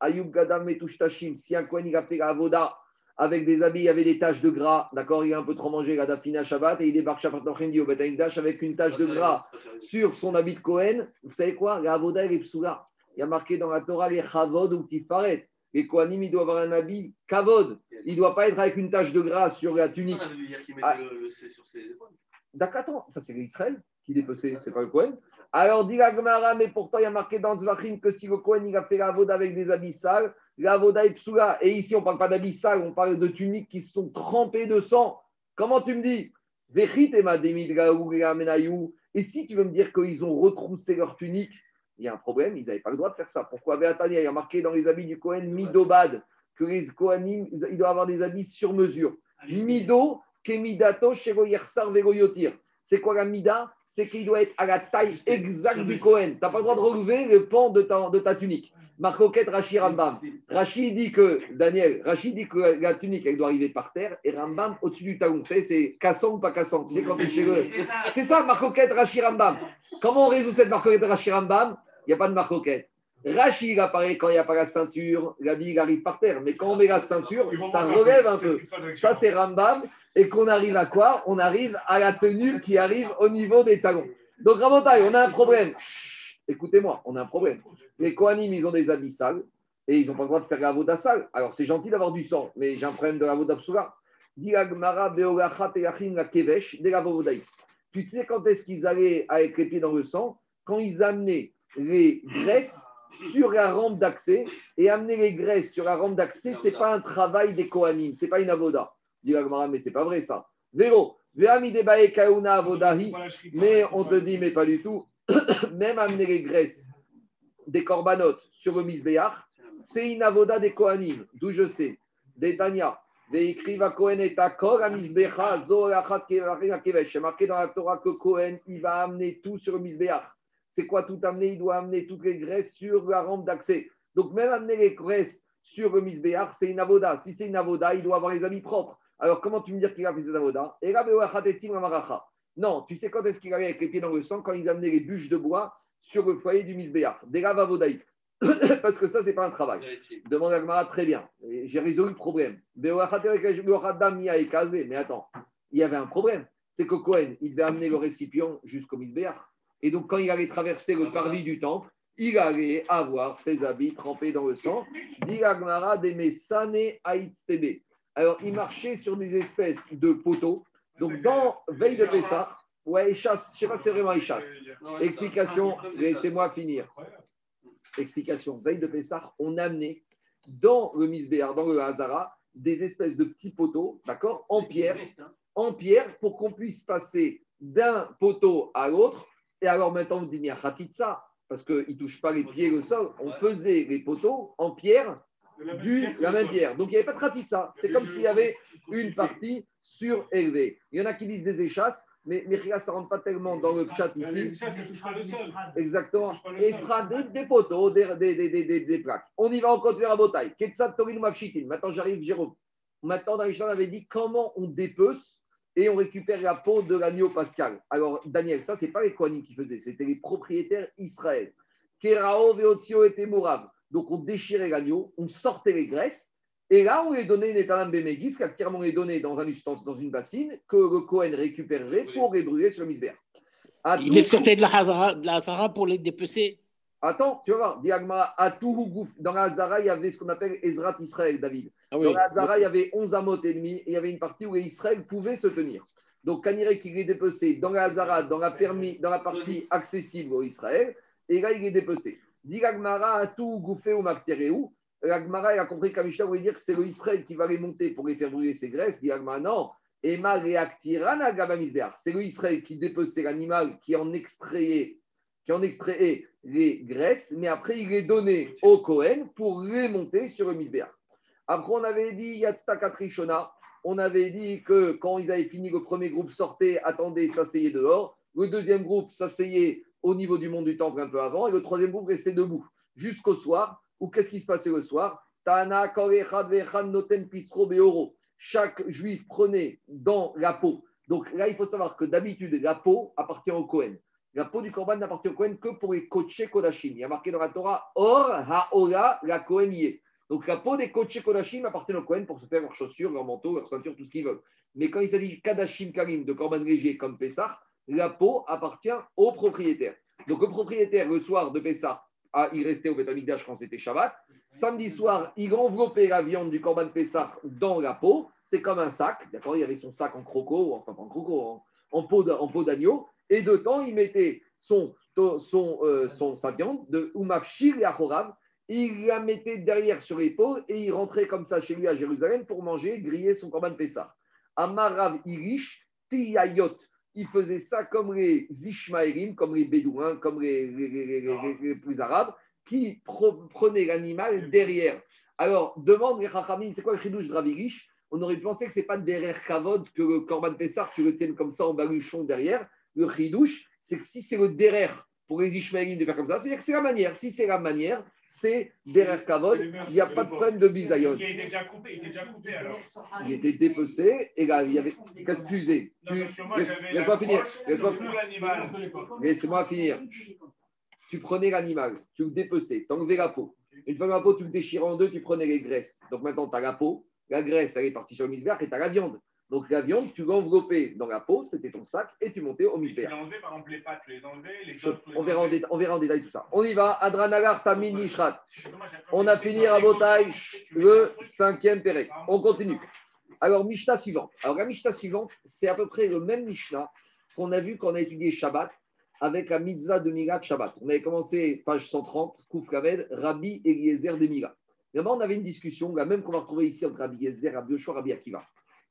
Ayub Gadam Metushtashim, si un Cohen il a fait la avoda avec des habits, il y avait des taches de gras, d'accord, il a un peu trop mangé la dafina Shabbat, et il débarque Shabbat Nochendi au Betaïdash avec une tache de gras sur son habit de Cohen. Vous savez quoi La avoda, elle est psoula. Il y a marqué dans la Torah les Chavod ou Tifaret. Les Kohanim, il doit avoir un habit Kavod. Il ne doit pas être avec une tache de gras sur la tunique. On avait vu hier qu'il Ah. mettait le, le C sur ses épaules. D'accord, attends, ça c'est l'Israël qui dépecé, c'est pas le Cohen. Alors dit la Gemara, mais pourtant il y a marqué dans Zvachim que si le Cohen il a fait la voda avec des habits sales, la voda psoula. Et ici on ne parle pas d'habits sales, on parle de tuniques qui sont trempées de sang. Comment tu me dis? Et et. Et si tu veux me dire qu'ils ont retroussé leur tunique, il y a un problème, ils n'avaient pas le droit de faire ça. Pourquoi? Il y a marqué dans les habits du Cohen Midobad que les Kohanim, ils doivent avoir des habits sur mesure. Mido, Kemidato, Shego Yersar, Vego Yotir. C'est quoi la mida? C'est qu'il doit être à la taille exacte du Cohen. Tu n'as pas le droit de relever le pan de ta, de ta tunique. Marcoquette Rashi Rambam. Rashi dit que, Daniel, Rashi dit que la tunique, elle doit arriver par terre et Rambam au-dessus du talon. Vous savez, c'est cassant ou pas cassant? Tu sais, quand tu es chez le. C'est ça, Marcoquette Rashi Rambam. Comment on résout cette Marcoquette Rashi Rambam? Il n'y a pas de Marcoquette. Rashi, il apparaît quand il n'y a pas la ceinture, la bille arrive par terre. Mais quand on met la ceinture, ça relève un peu. Ça, c'est Rambam. Et qu'on arrive à quoi? On arrive à la tenue qui arrive au niveau des talons. Donc, Ramontaï, on a un problème. Écoutez-moi, on a un problème. Les Kohanim, ils ont des habits sales et ils n'ont pas le droit de faire la voda sale. Alors, c'est gentil d'avoir du sang, mais j'ai un problème de la voda psoula. Tu sais quand est-ce qu'ils allaient avec les pieds dans le sang? Quand ils amenaient les graisses sur la rampe d'accès et amener les graisses sur la rampe d'accès, c'est pas un travail des Kohanim, c'est pas une avoda. Dit mais c'est pas vrai ça. Véro, mais on te dit, mais pas du tout. Même amener les graisses des corbanotes sur le misbéach, c'est une avoda des Kohanim, d'où je sais. Des Tanya, des écriva Kohen et à. C'est marqué dans la Torah que Kohen, il va amener tout sur le misbéach. C'est quoi tout amener? Il doit amener toutes les graisses sur la rampe d'accès. Donc même amener les graisses sur le misbéach, c'est une avoda. Si c'est une avoda, il doit avoir les habits propres. Alors comment tu me dire qu'il a fait cette avoda? Et. Non, tu sais quand est-ce qu'il allait avec les pieds dans le sang? Quand ils amenaient les bûches de bois sur le foyer du misbéach. Des avodaïques. Parce que ça, c'est pas un travail. Demande à Gmara, très bien. J'ai résolu le problème. Mais attends, il y avait un problème. C'est que Cohen, il devait amener le récipient jusqu'au misbéach. Et donc, quand il allait traverser le parvis du temple, il allait avoir ses habits trempés dans le sang. Dit Agmara de Mesane Aïtstebe. Alors, il marchait sur des espèces de poteaux. Donc, dans veille de Pessah, ouais, chasse, je ne sais pas si c'est vraiment chasse. Explication, laissez-moi finir. Explication, veille de Pessah, on amenait dans le Misbéar, dans le Hazara, des espèces de petits poteaux, d'accord, en pierre, en pierre, pour qu'on puisse passer d'un poteau à l'autre. Et alors maintenant, on dit, mais ça, parce qu'ils ne touchent pas les pieds au sol. On faisait les poteaux en pierre, du, la même pierre. Donc il n'y avait pas de ratitsa. C'est comme s'il y avait une partie surélevée. Il y en a qui disent des échasses, mais ça ne rentre pas tellement dans le chat ici. Exactement. sera des, poteaux, des, des, plaques. On y va, on continue à bataille. Ketsat Torin. Maintenant, j'arrive, Jérôme. Maintenant, dans on avait dit comment on dépece et on récupère la peau de l'agneau pascal. Alors, Daniel, ça, ce n'est pas les Kohanim qui faisaient, c'était les propriétaires Israël. Kerao, Veotio et Morav. Donc, on déchirait l'agneau, on sortait les graisses, et là, on les donnait Netalam Bemegis, qui clairement les donnait dans un ustensile, dans une bassine, que le Kohen récupérerait pour les brûler sur le misbéach. À Il les sortait de la Hazara, de la Hazara pour les dépecer. Attends, tu vas voir, Diagma, à dans la Hazara, il y avait ce qu'on appelle Ezrat Israël, David. Ah Dans la Hazara, il y avait 11 amotes et demi, et il y avait une partie où Israël pouvait se tenir. Donc, Kanirek, il est dépecé dans la Hazara, dans la, permis, dans la partie accessible au Israël, et là, il est dépecé. Diagmara, à tout Goufé ou Maktereu, l'Agmara, il a compris qu'Amisha voulait dire que c'est le Israël qui va les monter pour les faire brûler ses graisses. Diagmara, non. Ema reactirana gabamisbeach. C'est le Israël qui dépeçait l'animal, qui en extrayait qui en extrayait les graisses, mais après il les donnait au Cohen pour les monter sur le misbéach. Après, on avait dit Yatzta Katrishona, on avait dit que quand ils avaient fini, le premier groupe sortait, attendait, s'asseyait dehors. Le deuxième groupe s'asseyait au niveau du mont du temple un peu avant, et le troisième groupe restait debout jusqu'au soir. Ou qu'est-ce qui se passait le soir? Tana noten. Chaque juif prenait dans la peau. Donc là, il faut savoir que d'habitude, la peau appartient au Kohen. La peau du Corban n'appartient au Kohen que pour les Koché Kodashim. Il y a marqué dans la Torah Or Haola, la Kohen y est. Donc la peau des Koché Kodashim appartient au Kohen pour se faire leurs chaussures, leurs manteaux, leurs ceintures, tout ce qu'ils veulent. Mais quand il s'agit Kadashim Karim, de Corban léger comme Pessah, la peau appartient au propriétaire. Donc le propriétaire, le soir de Pessah, ah, il restait au Betamikdash quand c'était Shabbat. Samedi soir, il enveloppait la viande du Corban Pessah dans la peau. C'est comme un sac. D'accord Il y avait son sac en croco, enfin en croco, en, en peau de- d'agneau. Et dedans, il mettait son, son, euh, son, sa viande de Umafshir et. Il la mettait derrière sur l'épaule et il rentrait comme ça chez lui à Jérusalem pour manger, griller son Corban Pessah. Amarav Irish, Tiyayot. Il faisait ça comme les Ishmaélim, comme les Bédouins, comme les, plus arabes, qui pre- prenaient l'animal derrière. Alors, demande les c'est quoi le chidouche de Rav Irish On aurait pu penser que ce n'est pas derrière Kavod que le Corban Pessah, tu le tiennes comme ça en baluchon derrière. Le chidouche, c'est que si c'est le derrière pour les Ishmaélim de faire comme ça, c'est-à-dire que c'est la manière. Si c'est la manière, c'est derrière Kavod, il n'y a pas de problème de bisayon. Il était déjà coupé, il était déjà coupé alors. Il était dépecé et là, il y avait. Qu'est-ce que tu faisais Laisse-moi la finir. Laisse-moi finir. Tu prenais l'animal, tu le dépeçais, tu enlevais la peau. Une fois la peau, tu le déchirais en deux, tu prenais les graisses. Donc maintenant, tu as la peau, la graisse, elle est partie sur le misbeach et tu as la viande. Donc la viande, tu l'enveloppais dans la peau, c'était ton sac, et tu montais au Tu misbeach. l'as enlevé, par exemple, les pattes, tu les enlevais, les Je- côtes, tu les on, verra en enlevais. déta- on verra en détail tout ça. On y va. Adranagar, Tamid, Nishrat. On a fini à Botaï, le cinquième Pérec. On continue. Alors, Mishnah suivante. Alors, la Mishnah suivante, c'est à peu près le même Mishnah qu'on a vu quand on a étudié Shabbat avec la mitzvah de Milat Shabbat. On avait commencé, page 130, Kouf Kamed, Rabbi Eliezer de Milat. D'abord, on avait une discussion, la même qu'on va retrouver ici entre Rabbi Eliezer, Rabbi Yoshua, Rabbi Akiva.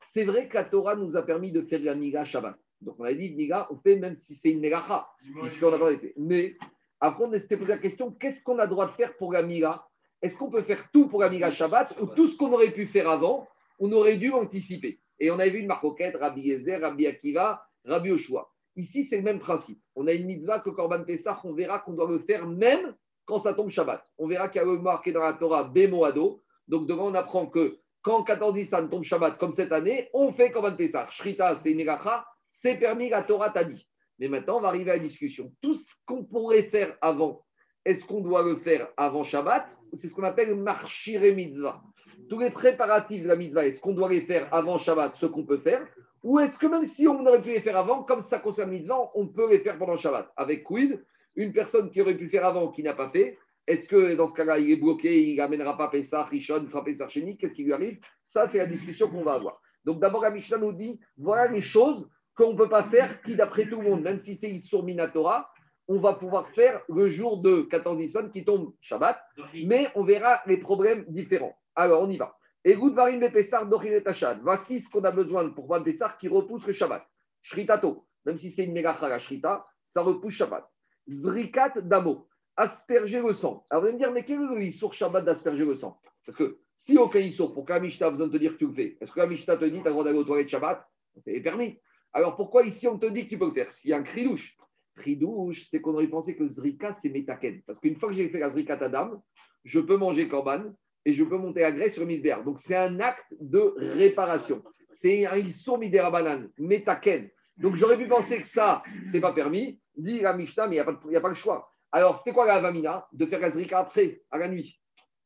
C'est vrai que la Torah nous a permis de faire la Milat Shabbat. Donc, on a dit, Milat, on fait même si c'est une Dis-moi, puisqu'on a. Mais après, on s'était posé la question qu'est-ce qu'on a droit de faire pour la Mila Est-ce qu'on peut faire tout pour la Mila Shabbat ou tout ce qu'on aurait pu faire avant, on aurait dû anticiper? Et on avait vu une marcoquette Rabbi Yezer, Rabbi Akiva, Rabbi Oshua. Ici, c'est le même principe. On a une mitzvah que Korban Pessah, on verra qu'on doit le faire même quand ça tombe Shabbat. On verra qu'il y a marqué dans la Torah Bemoado. Donc, devant, on apprend que quand 14 Nissan tombe Shabbat, comme cette année, on fait Korban Pessah. Shrita, c'est Miracha, c'est permis, la Torah t'a dit. Mais maintenant, on va arriver à la discussion. Tout ce qu'on pourrait faire avant, est-ce qu'on doit le faire avant Shabbat C'est ce qu'on appelle marchire mitzvah? Tous les préparatifs de la mitzvah, est-ce qu'on doit les faire avant Shabbat, ce qu'on peut faire? Ou est-ce que même si on aurait pu les faire avant, comme ça concerne mitzvah, on peut les faire pendant Shabbat? Avec quid Une personne qui aurait pu faire avant, qui n'a pas fait, est-ce que dans ce cas-là, il est bloqué, il n'amènera pas Pessah, Rishon, fera Pessah Chéni Qu'est-ce qui lui arrive? Ça, c'est la discussion qu'on va avoir. Donc d'abord, la Mishnah nous dit, voilà les choses qu'on ne peut pas faire, qui d'après tout le monde, même si c'est Issour Minatora, on va pouvoir faire le jour de 14 Nissan qui tombe Shabbat, mais on verra les problèmes différents. Alors, on y va. Égout varim bepessar tachad. Voici ce qu'on a besoin pour voir Pessar qui repousse le Shabbat. Shritato, même si c'est une mégacha la Shrita, ça repousse Shabbat. Zrikat damo, asperger le sang. Alors, vous allez me dire, mais quel est le Issour Shabbat d'asperger le sang? Parce que si aucun Issour, pour qu'un Mishnah a besoin de te dire que tu le fais, est-ce que la te dit tu as le droit d'aller aux toilettes Shabbat? C'est permis. Alors, pourquoi ici on te dit que tu peux le faire? S'il y a un cridouche, Tridouche, c'est qu'on aurait pensé que Zrika, c'est Metaken. Parce qu'une fois que j'ai fait la Zrika Tadam, je peux manger Korban et je peux monter la graisse sur Misber. Donc, c'est un acte de réparation. C'est un Issour Miderabanan, Metaken. Donc, j'aurais pu penser que ça, c'est pas permis. Dit la Mishnah, mais il n'y a, a pas le choix. Alors, c'était quoi la Avamina De faire la Zrika après, à la nuit?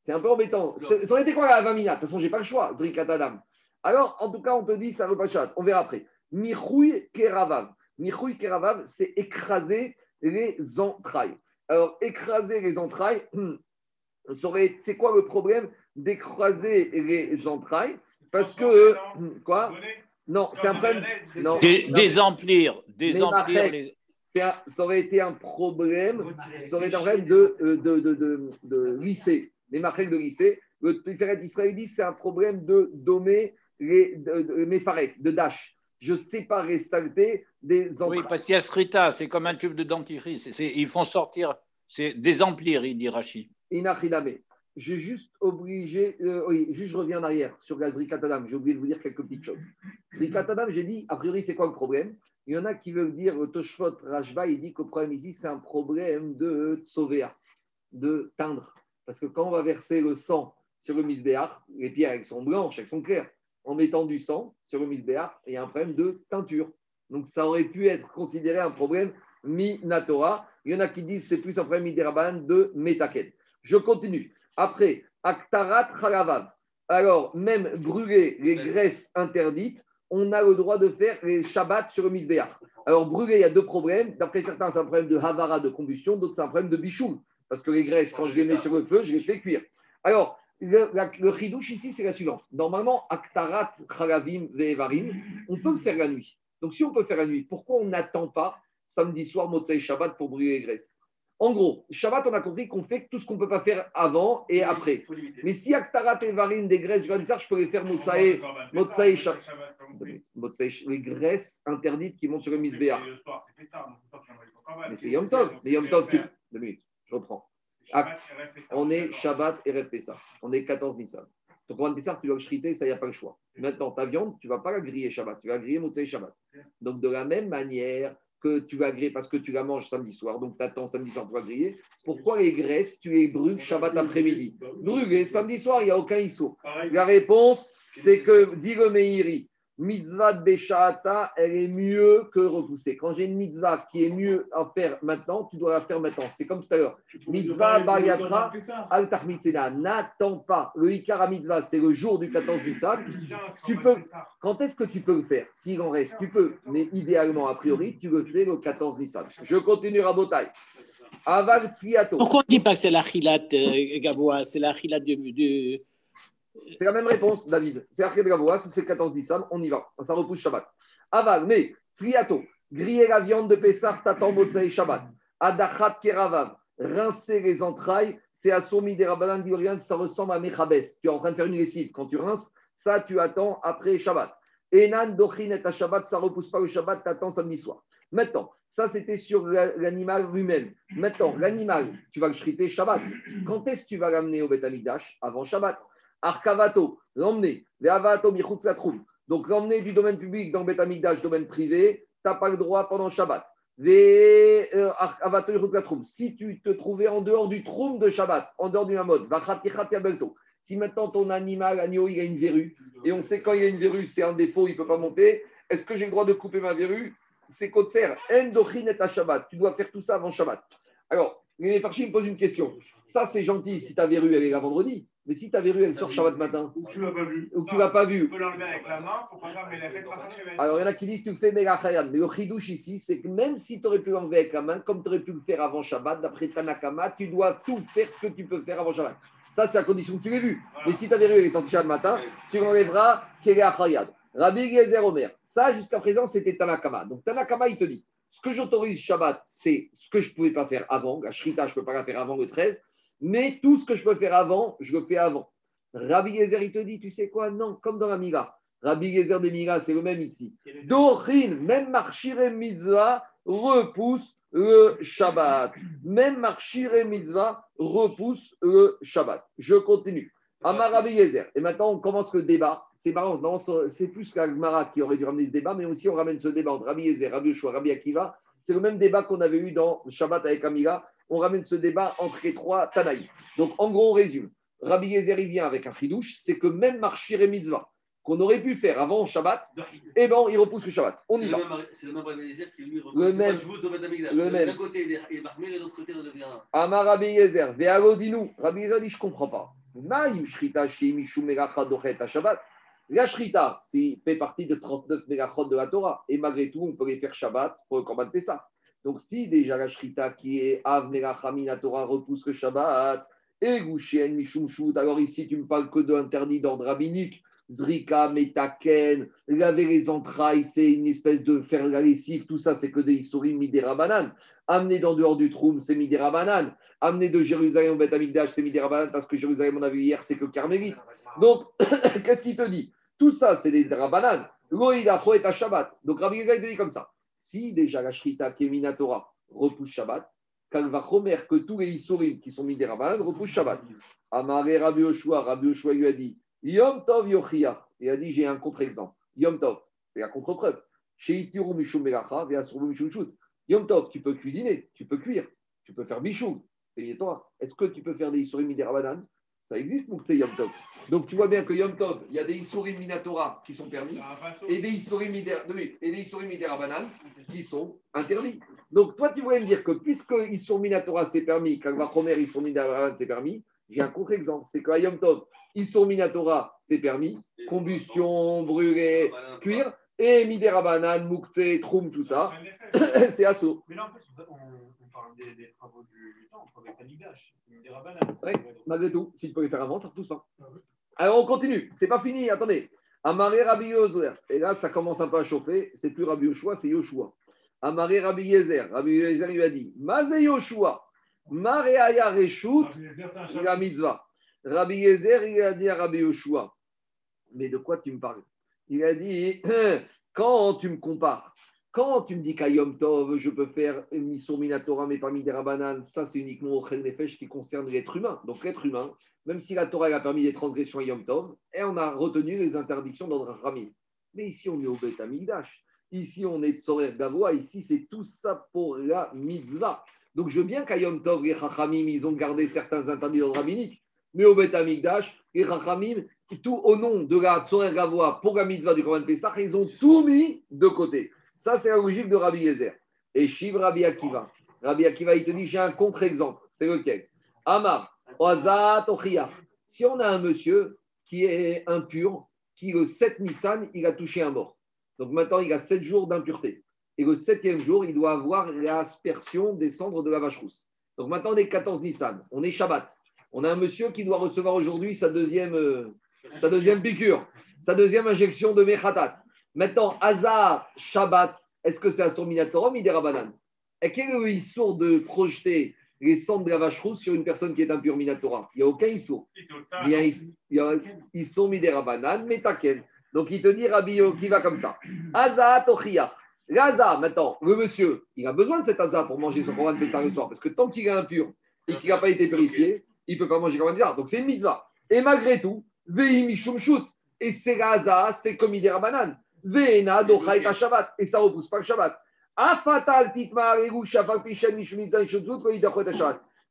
C'est un peu embêtant. Ça aurait été quoi la Avamina? De toute façon, j'ai pas le choix, Zrika Tadam. Alors, en tout cas, on te dit, ça repachat. On verra après. Michoui Keravav. Michoui Keravav, c'est écraser les entrailles. Alors, écraser les entrailles, c'est quoi le problème d'écraser les entrailles? Parce que. Quoi? Non, c'est un problème. Non, Désemplir, désemplir les. Ça aurait été un problème, ça aurait été un problème de, euh, de, de, de, de lycée. Les marques de lycée, le Tiferet Israël dit c'est un problème de dommer les méfarek, de dash. Je sépare les saletés des entrailles. Oui, parce qu'il y a Srita, c'est comme un tube de dentifrice. Ils font sortir, c'est désemplir, il dit Rachid. Inachilame. J'ai juste obligé, euh, oui, juste je reviens en arrière sur la Zrikatadam. J'ai oublié de vous dire quelques petites choses. Zrikatadam, j'ai dit, a priori, c'est quoi le problème? Il y en a qui veulent dire, le Toshfot Rashba, il dit que le problème ici, c'est un problème de tsovéa, de teindre. Parce que quand on va verser le sang sur le misbéach, les pierres elles sont blanches, elles sont claires. En mettant du sang sur le misbéach, il y a un problème de teinture. Donc ça aurait pu être considéré un problème minatora. Il y en a qui disent c'est plus un problème midiraban de metaken. Je continue. Après, aktarat chalavav. Alors, même brûler les graisses interdites, on a le droit de faire les shabbats sur le misbéach. Alors, brûler, il y a deux problèmes. D'après certains, c'est un problème de havara, de combustion, d'autres, c'est un problème de bichoum. Parce que les graisses, quand je les mets sur le feu, je les fais cuire. Alors, le chidouche ici, c'est la suivante. Normalement, aktarat chalavim ve'evarim, on peut le faire la nuit. Donc, si on peut faire la nuit, pourquoi on n'attend pas samedi soir, Motsai Shabbat, pour brûler les graisses? En gros, Shabbat, on a compris qu'on fait tout ce qu'on ne peut pas faire avant et après. Mais si aktarat et varim, des graisses, je ça, je peux les faire Shabbat. Motsai- les graisses interdites qui montent sur le corban. Mais c'est Yom Tov. Mais Yom Tov, c'est. Deux minutes, je reprends. On est Shabbat et Rev Pessah. On est 14 Nissan. Donc, Corban Pessah, tu dois le shriter, ça, il n'y a pas le choix. Maintenant, ta viande, tu ne vas pas la griller Shabbat, tu vas la griller Motsei Shabbat. Donc, de la même manière que tu vas griller parce que tu la manges samedi soir, donc tu attends samedi soir pour la griller, pourquoi les graisses, tu les brûles Shabbat après-midi? Brûler samedi soir, il n'y a aucun issue. La réponse, c'est que, dit le Meiri, mitzvah de Béchata, elle est mieux que repoussée. Quand j'ai une mitzvah qui est mieux à faire maintenant, tu dois la faire maintenant. C'est comme tout à l'heure. Mitzvah Bayatra, Al Tahmitzena. N'attends pas. Le Ikar à mitzvah, c'est le jour du 14 Nissan. Tu peux- Quand est-ce que tu peux le faire? S'il en reste, tu peux. Mais idéalement, a priori, tu le fais le 14 Nissan. Je continue à Botaï. Pourquoi on ne dit pas que c'est la chilat euh, Gavois, c'est la chilat de, de- C'est la même réponse, David. C'est Arcade Gavoa, ça c'est le 14 Nissan, on y va. Ça repousse Shabbat. Aval, mais, Tzliato, griller la viande de Pessah, t'attends Motsei Shabbat. Adachat Keravav, rincer les entrailles, c'est à Somi des rien, ça ressemble à Mechabes. Tu es en train de faire une lessive. Quand tu rinces, ça tu attends après Shabbat. Enan Dochin et Shabbat, ça repousse pas le Shabbat, t'attends samedi soir. Maintenant, ça c'était sur la- l'animal lui-même. Maintenant, l'animal, tu vas le shriter Shabbat. Quand est-ce que tu vas l'amener au Beth Amikdash Avant Shabbat. Arkavato, l'emmener. Ve'avato latroum. Donc l'emmener du domaine public dans Beth Amikdash, domaine privé, tu n'as pas le droit pendant Shabbat. Euh. Si tu te trouvais en dehors du troum de Shabbat, en dehors du yabelto. si maintenant ton animal, agneau, il a une verrue, et on sait quand il y a une verrue, c'est un défaut, il ne peut pas monter, est-ce que j'ai le droit de couper ma verrue? C'est Kotser, endochin à Shabbat. Tu dois faire tout ça avant Shabbat. Alors, les me posent une question. Ça, c'est gentil si ta verrue, elle est là vendredi. Mais si ta verrue, elle sort Shabbat matin, Ou tu l'as pas vu. ou que tu ne l'as pas Tu vue. peux l'enlever avec la main, pourquoi pas, toucher Alors, il y en a qui disent tu le fais Megachayan. Mais le chidouche ici, c'est que même si tu aurais pu l'enlever avec la main, comme tu aurais pu le faire avant Shabbat, d'après Tanakama, tu dois tout faire ce que tu peux faire avant Shabbat. Ça, c'est à condition que tu l'aies vu. Mais si ta verrue est sortie Shabbat matin, tu l'enlèveras Kere Achayad. Rabbi Eliezer Omer. Ça, jusqu'à présent, c'était Tanakama. Donc, Tanakama, il te dit ce que j'autorise Shabbat, c'est ce que je ne pouvais pas faire avant. La Shrita, je ne peux pas la faire avant le 13. Mais tout ce que je peux faire avant, je le fais avant. Rabbi Eliezer, il te dit tu sais quoi? Non, comme dans la Mila. Rabbi Eliezer de Mila, c'est le même ici. Dorin, même Marchire Mitzvah repousse le Shabbat. Même Marchire Mitzvah repousse le Shabbat. Je continue. Amar Rabbi Yezer. Et maintenant, on commence le débat. C'est marrant, c'est plus qu'Agmara qui aurait dû ramener ce débat, mais aussi on ramène ce débat entre Rabbi Yezer, Rabbi Yoshua, Rabbi Akiva. C'est le même débat qu'on avait eu dans Shabbat avec Amila. On ramène ce débat entre les trois Tanaïs. Donc, en gros, on résume. Rabbi Yezer, il vient avec un fridouche, c'est que même Marchir et Mitzvah, qu'on aurait pu faire avant Shabbat, eh ben, il repousse le Shabbat. On y va. le C'est le même Rabbi Eliezer qui lui Le c'est même. Le même. D'un côté, il est Mahmir et de l'autre côté, il devient. Amar Rabbi Yezer, Ve'alodinu. Rabbi Yezer dit, je ne comprends pas. Maïm Shrita Melacha Dochet Shabbat. La Shrita, c'est fait partie de 39 Melachot de la Torah. Et malgré tout, on peut les faire Shabbat pour le Korban Pessah. Donc, si déjà la Shrita qui est Av Melacha Mina Torah repousse le Shabbat, et Gouchen Mishum alors ici, tu me parles que d'interdit d'ordre rabbinique. Zrika, Metaken, laver les entrailles, c'est une espèce de faire la lessive, tout ça, c'est que des Issourim Midera Banane. Amener dans dehors du Troum, c'est Midera Banane. Amener de Jérusalem au Beth Amikdash, c'est Midera Banane, parce que Jérusalem, on a vu hier, c'est que Carmélite. Donc, qu'est-ce qu'il te dit? Tout ça, c'est des Rabbanan. Loïda, Choet, Shabbat. Donc, Rabbi Yezaï te dit comme ça. Si déjà la Shrita, Kemina Torah, repousse Shabbat, Kalva Chomer, que tous les Issourim qui sont mis des Rabbanan repoussent Shabbat. Amaré Rabbi Yoshua, Rabbi Yoshua lui a dit Yom Tov Yochia. Il a dit j'ai un contre-exemple. Yom Tov, c'est la contre-preuve. Sheitiru Mishum Melacha, Veasuru Mishum Shut. Yom Tov, tu peux cuisiner, tu peux cuire, tu peux faire bichou, c'est toi. Est-ce que tu peux faire des Issourim des Rabbanan? Ça existe, Moukse Yom Tov. Donc tu vois bien que Yom Tov, il y a des Issourim Minatora qui sont permis et des Issourim Mider- oui, et des Issourim Miderabanan qui sont interdits. Donc toi, tu voulais me dire que puisque Issour Minatora c'est permis, Kalva Chomer, Issour Miderabanan c'est permis, j'ai un contre-exemple. C'est qu'à Yom Tov, Issour Minatora c'est permis, combustion, brûler, cuire, et Miderabanan, Moukse, Troum, tout ça, c'est assaut. Mais là, en fait, on, parle des, des travaux du, du temps, on Tanigash, des Rabbanan. Ouais. Malgré tout, s'il peut les faire avant, ça ne repousse pas. Alors on continue, c'est pas fini, attendez. Amaré Rabbi Yozer. Et là, ça commence un peu à chauffer. C'est plus Rabbi Yoshua, c'est Yoshua. Amaré Rabbi Yezer. Rabbi Yezer, il a dit Mazé Yoshua. Mare Aya Reshut. La mitzvah. Rabbi Yezer, il a dit à Rabbi Yoshua. Mais de quoi tu me parles? Il a dit Quand tu me compares, quand tu me dis qu'à Yom Tov, je peux faire une mission Minatora, mais pas Miderabanan, ça c'est uniquement au Chel Nefesh qui concerne l'être humain. Donc l'être humain, même si la Torah a permis des transgressions à Yom Tov, et on a retenu les interdictions dans le Ramim. Mais ici, on est au Beth Amikdash. Ici, on est Tzorer Gavoa. Ici, c'est tout ça pour la mitzvah. Donc, je veux bien qu'à Yom Tov, les Chachamim, ils ont gardé certains interdits dans le rabbinique. Mais au Beth Amikdash, les Chachamim, tout au nom de la Tzorer Gavoa pour la mitzvah du Korban Pessah, ils ont tout mis de côté. Ça, c'est la logique de Rabbi Yezer. Et Shiv Rabbi Akiva. Rabbi Akiva, il te dit j'ai un contre-exemple. C'est lequel? Amar, Oazat, Ochiyah. Si on a un monsieur qui est impur, qui le 7 Nissan, il a touché un mort. Donc maintenant, il a 7 jours d'impureté. Et le septième jour, il doit avoir l'aspersion des cendres de la vache rousse. Donc maintenant, on est 14 Nissan. On est Shabbat. On a un monsieur qui doit recevoir aujourd'hui sa deuxième, euh, sa deuxième piqûre, sa deuxième injection de Mechatat. Maintenant, Hazar, Shabbat, est-ce que c'est un sourd Minatora ou Midera Banane Et quel est le issour de projeter les cendres de la vache rousse sur une personne qui est impure Minatora Il n'y a aucun issour. Il y a, il y a. Donc il te dit Rabbi qui va comme ça. Hazar, Tochia. L'Haza, maintenant, le monsieur, il a besoin de cet Haza pour manger son Corban Pessah le soir. Parce que tant qu'il est impur et qu'il n'a pas été purifié, il ne peut pas manger Corban Pessah. Donc c'est une mitzvah. Et malgré tout. Et c'est la Haza, c'est comme Midera Banane. Veena docha et Shabbat. Et ça ne repousse pas le Shabbat. Afatal titma.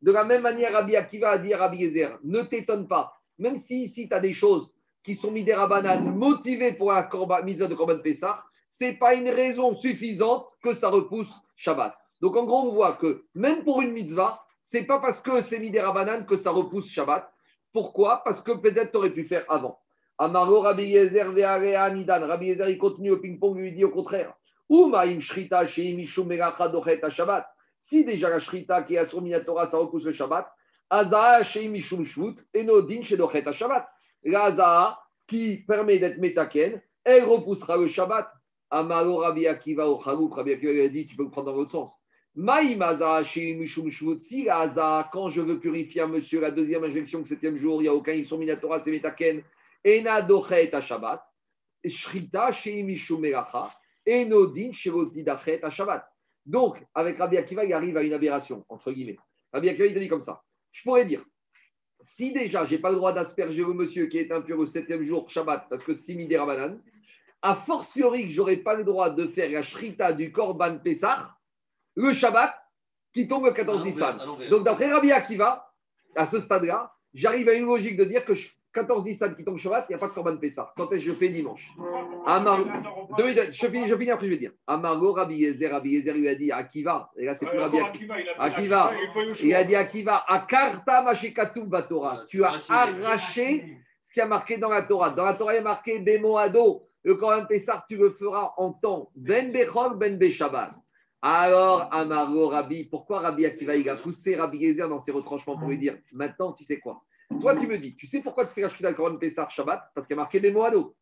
De la même manière, Rabbi Akiva a dit à Rabbi Yezer, ne t'étonne pas, même si ici tu as des choses qui sont midera banane motivées pour la korban, mitzvah de Korban Pessah, ce n'est pas une raison suffisante que ça repousse Shabbat. Donc en gros, on voit que même pour une mitzvah, c'est pas parce que c'est midera banane que ça repousse Shabbat. Pourquoi? Parce que peut-être tu aurais pu faire avant. Amaro Rabbi Yezer ve'area nidan. Rabbi Yezer, il continue au ping-pong, lui dit au contraire. Umaim shrita sheim mishum melacha dochet Shabbat. Si déjà la shrita qui est à Torah, ça repousse le Shabbat, Azaa sheim mishum shvut, enodin shedochet Shabbat. La qui permet d'être métaken, elle repoussera le Shabbat. Amaro Rabbi Akiva au Rabbi Akiva lui a dit, tu peux le prendre dans l'autre sens. Quand je veux purifier un monsieur, la deuxième injection, le septième jour, il n'y a aucun Issour Minatora, c'est métaken, ena dochet Shabbat. Shrita. Enodin Shevotidachet à Shabbat. Donc, avec Rabbi Akiva, il arrive à une aberration, entre guillemets. Rabbi Akiva, il te dit comme ça. Je pourrais dire, si déjà, je n'ai pas le droit d'asperger le monsieur qui est impur au septième jour Shabbat, parce que c'est midi a fortiori que je n'aurai pas le droit de faire la shrita du Korban Pessah, le Shabbat, qui tombe le 14 À l'envers, Nissan. Donc, d'après Rabbi Akiva, à ce stade-là, j'arrive à une logique de dire que je- 14 Nissan qui tombe Shabbat, il n'y a pas de Korban Pessah. Quand est-ce que je fais dimanche? Amar- Deux minutes, je finis, je finis après, je vais dire. Amargo, Rabbi Yezer, Rabbi Yezer lui a dit Akiva. Et là, c'est plus Rabbi Akiva. Akiva. Il a dit Akiva, Akarta Batora. Tu as arraché ce qui a marqué dans la Torah. Dans la Torah, il y a marqué Bemoado. Le Coran Pessar, tu le feras en temps. Ben Bechol, Ben Beshabbat. Alors, Amargo, Rabbi, pourquoi Rabbi Akiva, il a poussé Rabbi Yezer dans ses retranchements pour lui dire Maintenant, tu sais quoi? Toi, tu me dis, tu sais pourquoi tu fais la Shkita Coran Pessar Shabbat? Parce qu'il y a marqué Bemoado.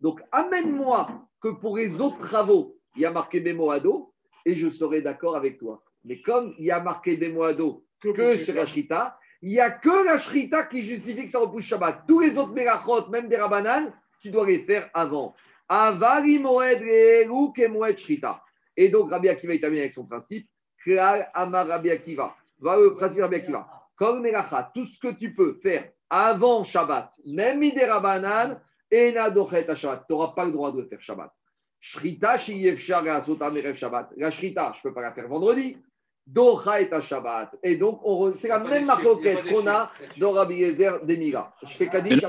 Donc, amène-moi que pour les autres travaux, il y a marqué Bemoado et je serai d'accord avec toi. Mais comme il y a marqué Bemoado que sur la Shrita, il n'y a que la Shrita qui justifie que ça repousse Shabbat. Tous les autres Merachot, même des Rabbanan, tu dois les faire avant. Avari Moed Re'elu ke Moed Shrita. Et donc, Rabbi Akiva, il termine avec son principe. Klal Amar Rabbi Akiva. Voilà le principe Rabbi Akiva. Comme Melacha, tout ce que tu peux faire avant Shabbat, même Midé Rabbanan, Ena Dochet Shabbat. Tu n'auras pas le droit de le faire Shabbat. Shrita, Shabbat. La Shrita, je ne peux pas la faire vendredi. Docha et Shabbat. Et donc, c'est la même pas qu'on a dans Rabbi Yezer d'Emira. Je fais Kaddish,